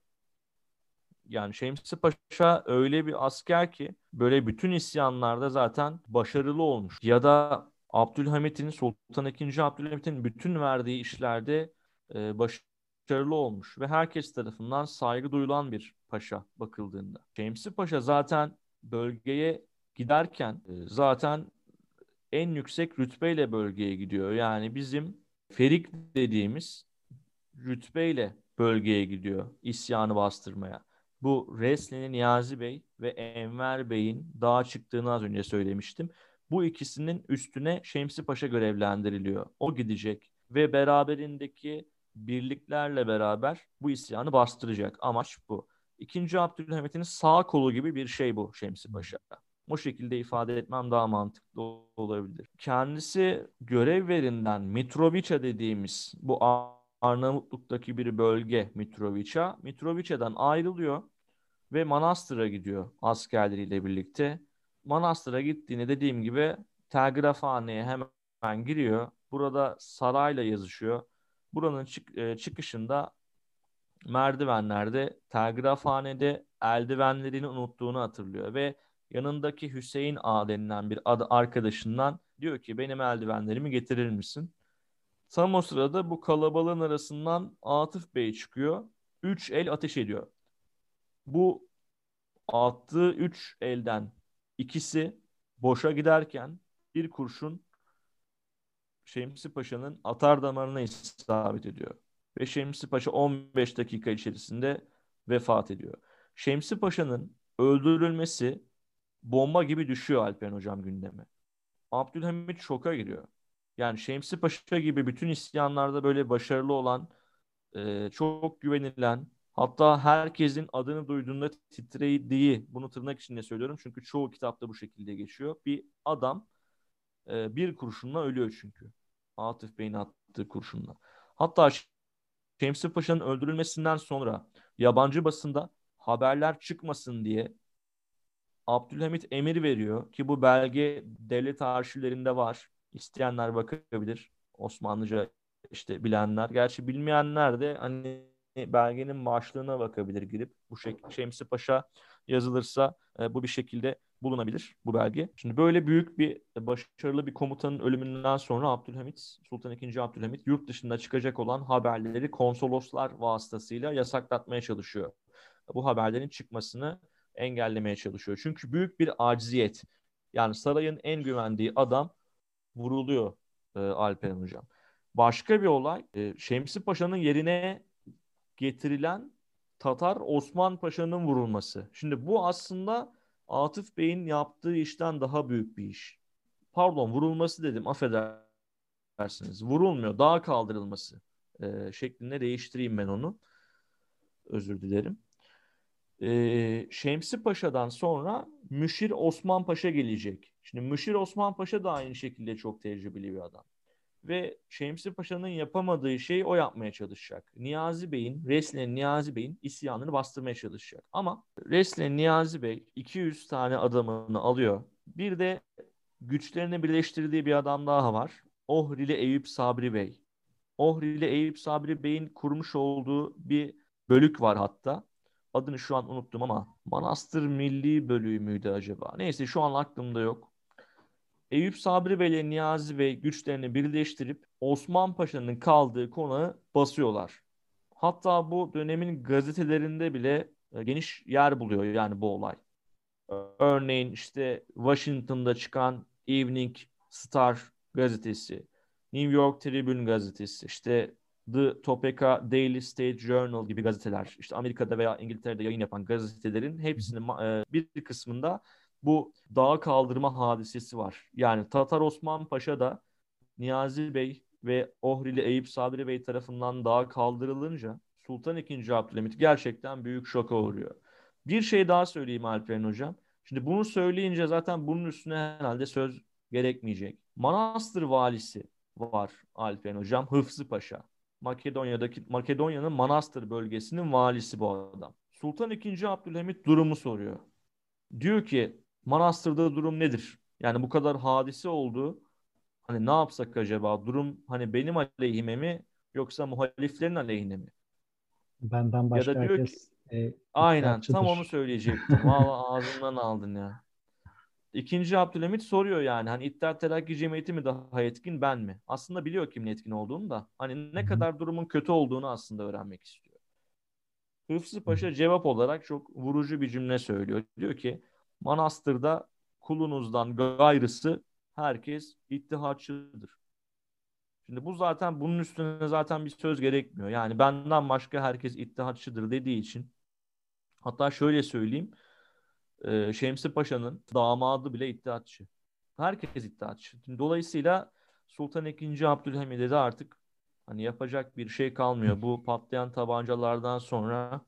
Yani Şemsi Paşa öyle bir asker ki böyle bütün isyanlarda zaten başarılı olmuş. Ya da Abdülhamit'in, Sultan II. Abdülhamit'in bütün verdiği işlerde e, başarılı olmuş ve herkes tarafından saygı duyulan bir paşa bakıldığında. Şemsi Paşa zaten bölgeye giderken e, zaten en yüksek rütbeyle bölgeye gidiyor. Yani bizim Ferik dediğimiz rütbeyle bölgeye gidiyor isyanı bastırmaya. Bu Resli'nin Niyazi Bey ve Enver Bey'in dağa çıktığını az önce söylemiştim. Bu ikisinin üstüne Şemsi Paşa görevlendiriliyor. O gidecek ve beraberindeki birliklerle beraber bu isyanı bastıracak. Amaç bu. İkinci Abdülhamit'in sağ kolu gibi bir şey bu Şemsi Paşa. O şekilde ifade etmem daha mantıklı olabilir. Kendisi görev verinden Mitrovica dediğimiz bu Arnavutluk'taki bir bölge Mitrovica. Mitrovica'dan ayrılıyor ve Manastır'a gidiyor askerleriyle birlikte. Manastır'a gittiğini dediğim gibi telgrafhaneye hemen giriyor. Burada sarayla yazışıyor. Buranın çık e, çıkışında merdivenlerde telgrafhanede eldivenlerini unuttuğunu hatırlıyor ve yanındaki Hüseyin A denilen bir adı arkadaşından diyor ki benim eldivenlerimi getirir misin? Tam o sırada bu kalabalığın arasından Atıf Bey çıkıyor. Üç el ateş ediyor. Bu attığı üç elden ikisi boşa giderken bir kurşun Şemsi Paşa'nın atar damarına isabet ediyor. Ve Şemsi Paşa 15 dakika içerisinde vefat ediyor. Şemsi Paşa'nın öldürülmesi bomba gibi düşüyor Alpen Hocam gündeme. Abdülhamit şoka giriyor. Yani Şemsi Paşa gibi bütün isyanlarda böyle başarılı olan, e, çok güvenilen, hatta herkesin adını duyduğunda titrediği, bunu tırnak içinde söylüyorum çünkü çoğu kitapta bu şekilde geçiyor. Bir adam e, bir kurşunla ölüyor çünkü. Atıf Bey'in attığı kurşunla. Hatta Şemsi Paşa'nın öldürülmesinden sonra yabancı basında haberler çıkmasın diye Abdülhamit emir veriyor ki bu belge devlet arşivlerinde var. İsteyenler bakabilir. Osmanlıca işte bilenler. Gerçi bilmeyenler de hani belgenin başlığına bakabilir girip bu şekilde Şemsi Paşa yazılırsa e, bu bir şekilde bulunabilir bu belge. Şimdi böyle büyük bir başarılı bir komutanın ölümünden sonra Abdülhamit, Sultan II. Abdülhamit yurt dışında çıkacak olan haberleri konsoloslar vasıtasıyla yasaklatmaya çalışıyor. Bu haberlerin çıkmasını engellemeye çalışıyor. Çünkü büyük bir aciziyet. Yani sarayın en güvendiği adam vuruluyor e, Alperen Hocam. Başka bir olay e, Şemsi Paşa'nın yerine getirilen Tatar Osman Paşa'nın vurulması. Şimdi bu aslında Atıf Bey'in yaptığı işten daha büyük bir iş. Pardon vurulması dedim affedersiniz. Vurulmuyor daha kaldırılması e, şeklinde değiştireyim ben onu. Özür dilerim. E, Şemsi Paşa'dan sonra Müşir Osman Paşa gelecek. Şimdi Müşir Osman Paşa da aynı şekilde çok tecrübeli bir adam. Ve Şemsi Paşa'nın yapamadığı şeyi o yapmaya çalışacak. Niyazi Bey'in, Reslen Niyazi Bey'in isyanını bastırmaya çalışacak. Ama Reslen Niyazi Bey 200 tane adamını alıyor. Bir de güçlerini birleştirdiği bir adam daha var. Ohrili Eyüp Sabri Bey. Ohrili Eyüp Sabri Bey'in kurmuş olduğu bir bölük var hatta. Adını şu an unuttum ama Manastır Milli Bölüğü müydü acaba? Neyse şu an aklımda yok. Eyüp Sabri Bey ile Niyazi Bey güçlerini birleştirip Osman Paşa'nın kaldığı konağı basıyorlar. Hatta bu dönemin gazetelerinde bile e, geniş yer buluyor yani bu olay. Örneğin işte Washington'da çıkan Evening Star gazetesi, New York Tribune gazetesi, işte The Topeka Daily State Journal gibi gazeteler, işte Amerika'da veya İngiltere'de yayın yapan gazetelerin hepsinin e, bir kısmında bu dağ kaldırma hadisesi var. Yani Tatar Osman Paşa da Niyazi Bey ve Ohrili Eyüp Sabri Bey tarafından dağa kaldırılınca Sultan II. Abdülhamit gerçekten büyük şoka uğruyor. Bir şey daha söyleyeyim Alperen Hocam. Şimdi bunu söyleyince zaten bunun üstüne herhalde söz gerekmeyecek. Manastır valisi var Alperen Hocam. Hıfzı Paşa. Makedonya'daki Makedonya'nın Manastır bölgesinin valisi bu adam. Sultan II. Abdülhamit durumu soruyor. Diyor ki Manastır'da durum nedir? Yani bu kadar hadise oldu. Hani ne yapsak acaba? Durum hani benim aleyhime mi yoksa muhaliflerin aleyhine mi? Benden başka ya da diyor herkes ki, e, aynen tam onu söyleyecektim. Valla ağzımdan aldın ya. İkinci Abdülhamit soruyor yani hani İttihat Terakki Cemiyeti mi daha etkin ben mi? Aslında biliyor kimin etkin olduğunu da hani ne kadar durumun kötü olduğunu aslında öğrenmek istiyor. Hıfzı Paşa cevap olarak çok vurucu bir cümle söylüyor. Diyor ki manastırda kulunuzdan gayrısı herkes ittihatçıdır. Şimdi bu zaten bunun üstüne zaten bir söz gerekmiyor. Yani benden başka herkes ittihatçıdır dediği için hatta şöyle söyleyeyim e, Şemsi Paşa'nın damadı bile iddiatçı. Herkes iddiatçı. Dolayısıyla Sultan II. Abdülhamid'e de artık hani yapacak bir şey kalmıyor. Bu patlayan tabancalardan sonra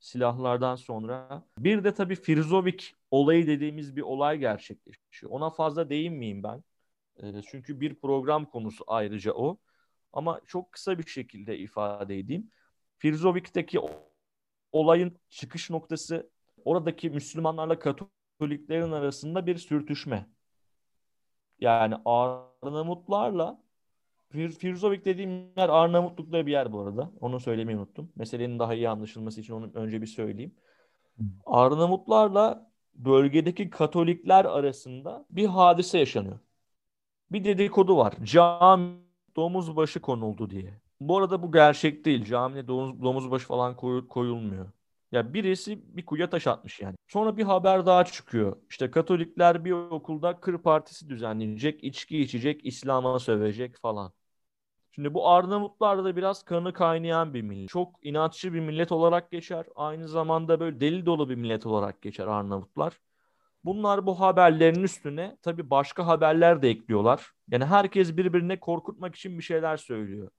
silahlardan sonra. Bir de tabii Firzovik olayı dediğimiz bir olay gerçekleşiyor. Ona fazla değinmeyeyim ben. E, çünkü bir program konusu ayrıca o. Ama çok kısa bir şekilde ifade edeyim. Firzovik'teki olayın çıkış noktası oradaki Müslümanlarla Katoliklerin arasında bir sürtüşme. Yani Arnavutlarla Fir Firzovik dediğim yer Arnavutluk'ta bir yer bu arada. Onu söylemeyi unuttum. Meselenin daha iyi anlaşılması için onu önce bir söyleyeyim. Arnavutlarla bölgedeki Katolikler arasında bir hadise yaşanıyor. Bir dedikodu var. Cami domuz başı konuldu diye. Bu arada bu gerçek değil. Camide domuz, domuz başı falan koy, koyulmuyor. Ya birisi bir kuyuya taş atmış yani. Sonra bir haber daha çıkıyor. İşte Katolikler bir okulda kır partisi düzenlenecek, içki içecek, İslam'a sövecek falan. Şimdi bu Arnavutlar da biraz kanı kaynayan bir millet. Çok inatçı bir millet olarak geçer. Aynı zamanda böyle deli dolu bir millet olarak geçer Arnavutlar. Bunlar bu haberlerin üstüne tabii başka haberler de ekliyorlar. Yani herkes birbirine korkutmak için bir şeyler söylüyor.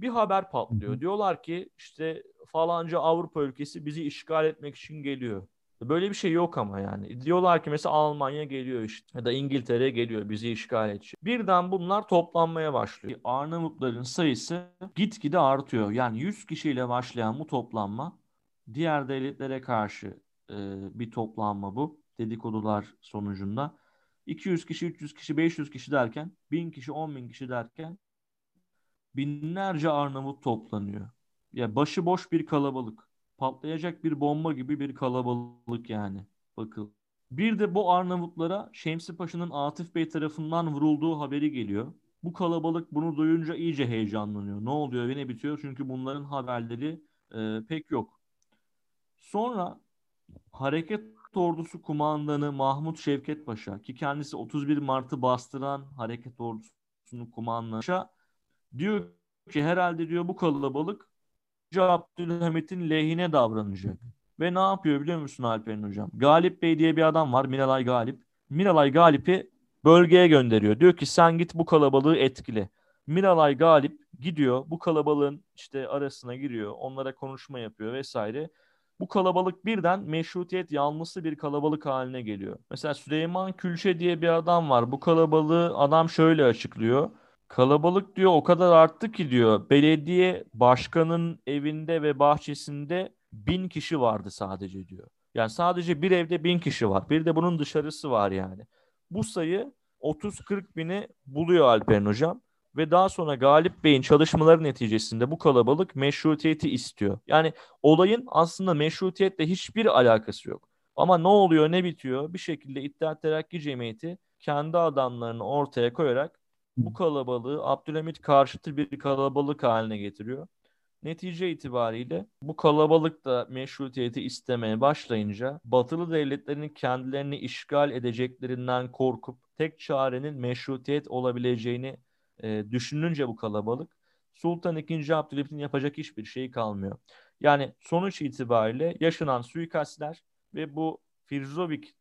Bir haber patlıyor. Diyorlar ki işte falanca Avrupa ülkesi bizi işgal etmek için geliyor. Böyle bir şey yok ama yani. Diyorlar ki mesela Almanya geliyor işte ya da İngiltere geliyor bizi işgal edecek. Birden bunlar toplanmaya başlıyor. Arnavutların sayısı gitgide artıyor. Yani 100 kişiyle başlayan bu toplanma diğer devletlere karşı e, bir toplanma bu. Dedikodular sonucunda. 200 kişi, 300 kişi, 500 kişi derken, 1000 kişi, 10 bin kişi derken binlerce Arnavut toplanıyor. Ya başıboş bir kalabalık. Patlayacak bir bomba gibi bir kalabalık yani. Bakın. Bir de bu Arnavutlara Şemsi Paşa'nın Atif Bey tarafından vurulduğu haberi geliyor. Bu kalabalık bunu duyunca iyice heyecanlanıyor. Ne oluyor ve ne bitiyor? Çünkü bunların haberleri e, pek yok. Sonra hareket ordusu kumandanı Mahmut Şevket Paşa ki kendisi 31 Mart'ı bastıran hareket ordusunun kumandanı diyor ki herhalde diyor bu kalabalık Abdülhamit'in lehine davranacak. Ve ne yapıyor biliyor musun Alperen Hocam? Galip Bey diye bir adam var. Miralay Galip. Miralay Galip'i bölgeye gönderiyor. Diyor ki sen git bu kalabalığı etkile. Miralay Galip gidiyor bu kalabalığın işte arasına giriyor. Onlara konuşma yapıyor vesaire. Bu kalabalık birden meşrutiyet yanlısı bir kalabalık haline geliyor. Mesela Süleyman Külçe diye bir adam var. Bu kalabalığı adam şöyle açıklıyor. Kalabalık diyor o kadar arttı ki diyor belediye başkanın evinde ve bahçesinde bin kişi vardı sadece diyor. Yani sadece bir evde bin kişi var. Bir de bunun dışarısı var yani. Bu sayı 30-40 bini buluyor Alperen Hocam. Ve daha sonra Galip Bey'in çalışmaları neticesinde bu kalabalık meşrutiyeti istiyor. Yani olayın aslında meşrutiyetle hiçbir alakası yok. Ama ne oluyor ne bitiyor bir şekilde İttihat Terakki Cemiyeti kendi adamlarını ortaya koyarak bu kalabalığı Abdülhamit karşıtı bir kalabalık haline getiriyor. Netice itibariyle bu kalabalık da meşrutiyeti istemeye başlayınca batılı devletlerin kendilerini işgal edeceklerinden korkup tek çarenin meşrutiyet olabileceğini e, düşününce bu kalabalık Sultan II. Abdülhamit'in yapacak hiçbir şeyi kalmıyor. Yani sonuç itibariyle yaşanan suikastler ve bu Firzovik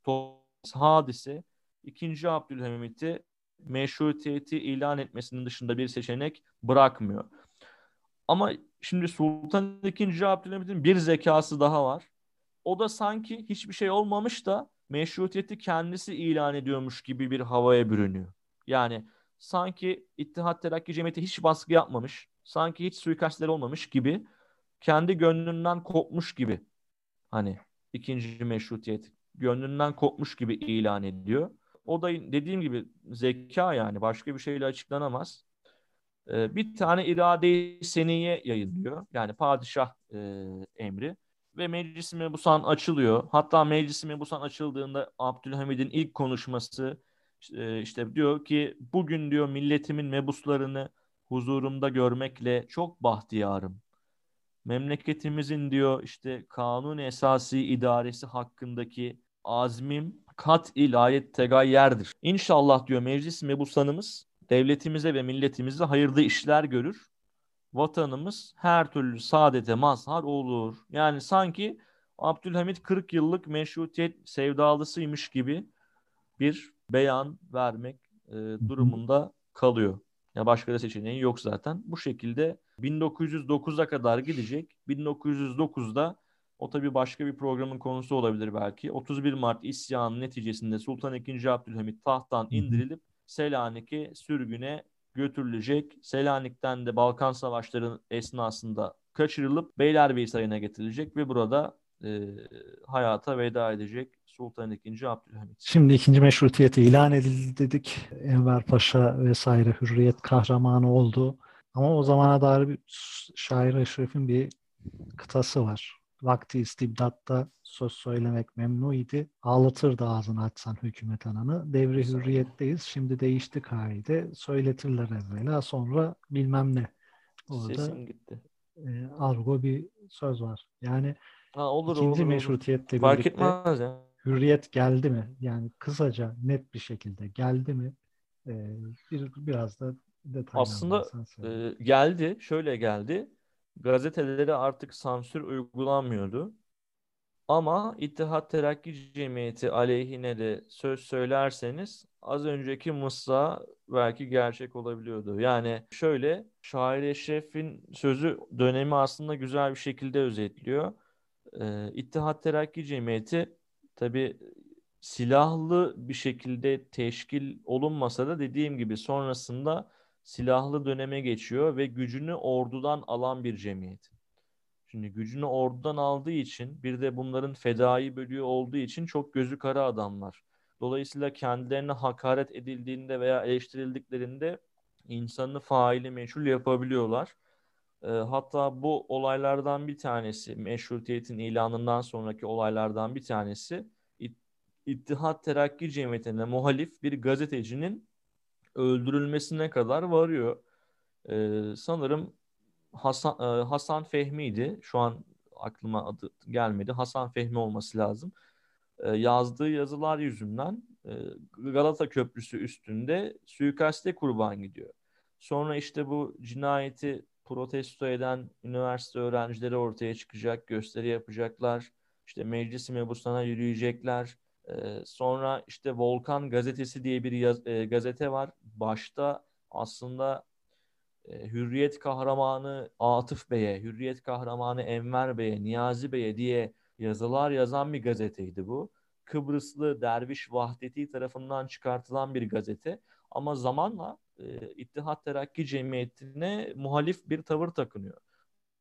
hadise 2. Abdülhamit'i meşrutiyeti ilan etmesinin dışında bir seçenek bırakmıyor. Ama şimdi Sultan II. Abdülhamit'in bir zekası daha var. O da sanki hiçbir şey olmamış da meşrutiyeti kendisi ilan ediyormuş gibi bir havaya bürünüyor. Yani sanki İttihat Terakki Cemiyeti hiç baskı yapmamış, sanki hiç suikastler olmamış gibi kendi gönlünden kopmuş gibi hani ikinci meşrutiyet gönlünden kopmuş gibi ilan ediyor. O da dediğim gibi zeka yani başka bir şeyle açıklanamaz. Ee, bir tane irade-i seniye yayınlıyor. Yani padişah e, emri ve meclis mebusan açılıyor. Hatta meclis mebusan açıldığında Abdülhamid'in ilk konuşması e, işte diyor ki bugün diyor milletimin mebuslarını huzurumda görmekle çok bahtiyarım. Memleketimizin diyor işte kanun esası idaresi hakkındaki azmim kat ilayet tegayyerdir. İnşallah diyor meclis mebusanımız devletimize ve milletimize hayırlı işler görür. Vatanımız her türlü saadete mazhar olur. Yani sanki Abdülhamit 40 yıllık meşrutiyet sevdalısıymış gibi bir beyan vermek e, durumunda kalıyor. Ya başka da seçeneği yok zaten. Bu şekilde 1909'a kadar gidecek. 1909'da o tabii başka bir programın konusu olabilir belki. 31 Mart isyanı neticesinde Sultan II. Abdülhamit tahttan indirilip Selanik'e sürgüne götürülecek. Selanik'ten de Balkan Savaşları esnasında kaçırılıp Beylerbeyi Sarayı'na getirilecek ve burada e, hayata veda edecek Sultan II. Abdülhamit. Şimdi ikinci meşrutiyeti ilan edildi dedik. Enver Paşa vesaire hürriyet kahramanı oldu. Ama o zamana dair bir şair Eşref'in bir kıtası var. Vakti istibdatta söz söylemek memnu idi. Ağlatırdı ağzını açsan hükümet ananı. Devri hürriyetteyiz. Şimdi değişti kaide. Söyletirler evvela sonra bilmem ne. Orada Sesim gitti. E, argo bir söz var. Yani ha, olur, ikinci olur, meşrutiyetle olur. Fark etmez ya. hürriyet geldi mi? Yani kısaca net bir şekilde geldi mi? Ee, bir, biraz da Aslında e, geldi. Şöyle geldi gazetelere artık sansür uygulanmıyordu. Ama İttihat Terakki Cemiyeti aleyhine de söz söylerseniz az önceki mısra belki gerçek olabiliyordu. Yani şöyle Şair Eşref'in sözü dönemi aslında güzel bir şekilde özetliyor. Ee, İttihat Terakki Cemiyeti tabi silahlı bir şekilde teşkil olunmasa da dediğim gibi sonrasında silahlı döneme geçiyor ve gücünü ordudan alan bir cemiyet. Şimdi gücünü ordudan aldığı için bir de bunların fedai bölüğü olduğu için çok gözü kara adamlar. Dolayısıyla kendilerine hakaret edildiğinde veya eleştirildiklerinde insanı faili meşhur yapabiliyorlar. E, hatta bu olaylardan bir tanesi, meşrutiyetin ilanından sonraki olaylardan bir tanesi İttihat Terakki Cemiyeti'ne muhalif bir gazetecinin öldürülmesine kadar varıyor. Ee, sanırım Hasan, e, Hasan Fehmi'ydi. Şu an aklıma adı gelmedi. Hasan Fehmi olması lazım. Ee, yazdığı yazılar yüzünden e, Galata Köprüsü üstünde suikaste kurban gidiyor. Sonra işte bu cinayeti protesto eden üniversite öğrencileri ortaya çıkacak, gösteri yapacaklar. İşte meclis mebusuna yürüyecekler sonra işte Volkan Gazetesi diye bir yaz, e, gazete var. Başta aslında e, Hürriyet kahramanı Atıf Bey'e, Hürriyet kahramanı Enver Bey'e, Niyazi Bey'e diye yazılar yazan bir gazeteydi bu. Kıbrıslı Derviş Vahdeti tarafından çıkartılan bir gazete. Ama zamanla e, İttihat Terakki Cemiyeti'ne muhalif bir tavır takınıyor.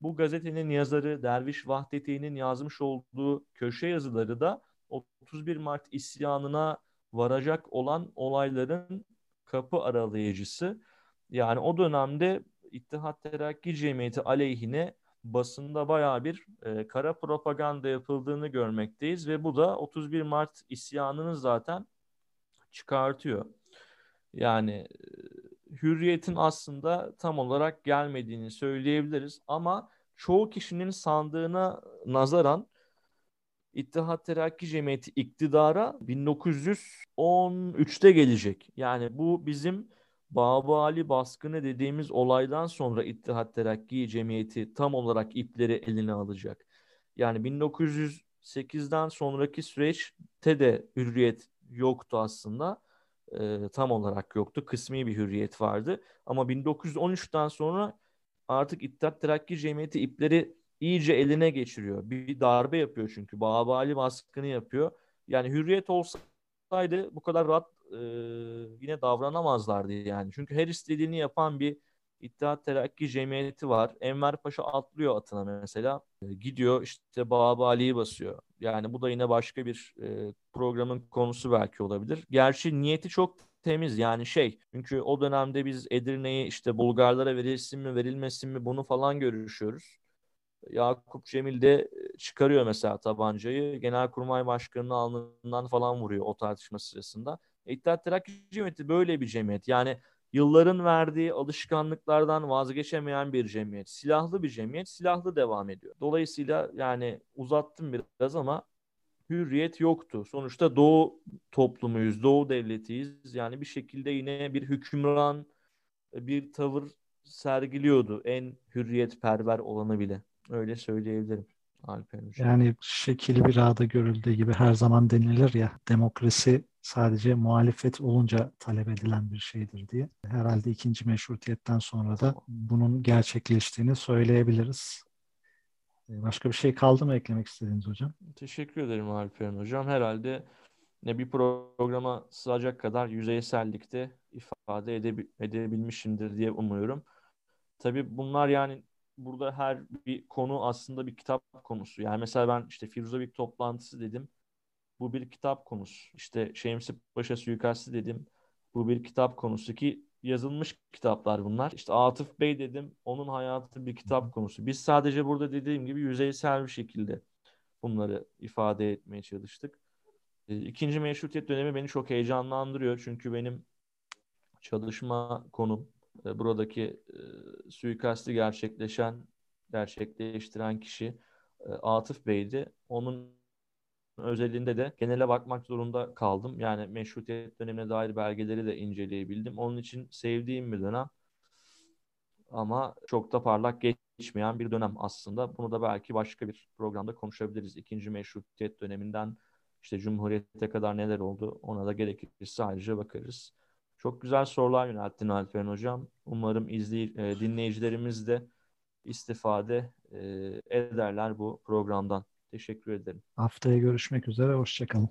Bu gazetenin yazarı Derviş Vahdeti'nin yazmış olduğu köşe yazıları da 31 Mart isyanına varacak olan olayların kapı aralayıcısı. Yani o dönemde İttihat Terakki Cemiyeti aleyhine basında baya bir e, kara propaganda yapıldığını görmekteyiz ve bu da 31 Mart isyanını zaten çıkartıyor. Yani e, hürriyetin aslında tam olarak gelmediğini söyleyebiliriz ama çoğu kişinin sandığına nazaran İttihat Terakki Cemiyeti iktidara 1913'te gelecek. Yani bu bizim Babali baskını dediğimiz olaydan sonra İttihat Terakki Cemiyeti tam olarak ipleri eline alacak. Yani 1908'den sonraki süreçte de hürriyet yoktu aslında. E, tam olarak yoktu. Kısmi bir hürriyet vardı. Ama 1913'ten sonra artık İttihat Terakki Cemiyeti ipleri iyice eline geçiriyor. Bir darbe yapıyor çünkü. Babali baskını yapıyor. Yani hürriyet olsaydı bu kadar rahat e, yine davranamazlardı yani. Çünkü her istediğini yapan bir İttihat Terakki Cemiyeti var. Enver Paşa atlıyor atına mesela. E, gidiyor işte Babali'yi basıyor. Yani bu da yine başka bir e, programın konusu belki olabilir. Gerçi niyeti çok temiz yani şey. Çünkü o dönemde biz Edirne'yi işte Bulgarlara verilsin mi verilmesin mi bunu falan görüşüyoruz. Yakup Cemil de e, çıkarıyor mesela tabancayı. Genelkurmay Başkanı'nın alnından falan vuruyor o tartışma sırasında. İttihat Terakki Cemiyeti böyle bir cemiyet. Yani yılların verdiği alışkanlıklardan vazgeçemeyen bir cemiyet. Silahlı bir cemiyet, silahlı devam ediyor. Dolayısıyla yani uzattım biraz ama hürriyet yoktu. Sonuçta Doğu toplumuyuz, Doğu devletiyiz. Yani bir şekilde yine bir hükümran bir tavır sergiliyordu. En hürriyetperver olanı bile. Öyle söyleyebilirim. Alper Hocam. Yani şekil bir ağda görüldüğü gibi her zaman denilir ya demokrasi sadece muhalefet olunca talep edilen bir şeydir diye. Herhalde ikinci meşrutiyetten sonra da bunun gerçekleştiğini söyleyebiliriz. Ee, başka bir şey kaldı mı eklemek istediğiniz hocam? Teşekkür ederim Alperen hocam. Herhalde ne bir programa sığacak kadar yüzeysellikte ifade edebil- edebilmişimdir diye umuyorum. Tabii bunlar yani burada her bir konu aslında bir kitap konusu. Yani mesela ben işte Firuzabik toplantısı dedim. Bu bir kitap konusu. İşte Şemsi Paşa suikastı dedim. Bu bir kitap konusu ki yazılmış kitaplar bunlar. İşte Atıf Bey dedim. Onun hayatı bir kitap konusu. Biz sadece burada dediğim gibi yüzeysel bir şekilde bunları ifade etmeye çalıştık. Ee, ikinci meşrutiyet dönemi beni çok heyecanlandırıyor. Çünkü benim çalışma konum e, buradaki e, suikasti gerçekleşen, gerçekleştiren kişi e, Atıf Bey'di. Onun özelinde de genele bakmak zorunda kaldım. Yani meşrutiyet dönemine dair belgeleri de inceleyebildim. Onun için sevdiğim bir dönem ama çok da parlak geçmeyen bir dönem aslında. Bunu da belki başka bir programda konuşabiliriz. İkinci meşrutiyet döneminden işte Cumhuriyet'e kadar neler oldu ona da gerekirse ayrıca bakarız. Çok güzel sorular yönelttin Alperen Hocam. Umarım izley e, dinleyicilerimiz de istifade e, ederler bu programdan. Teşekkür ederim. Haftaya görüşmek üzere. Hoşçakalın.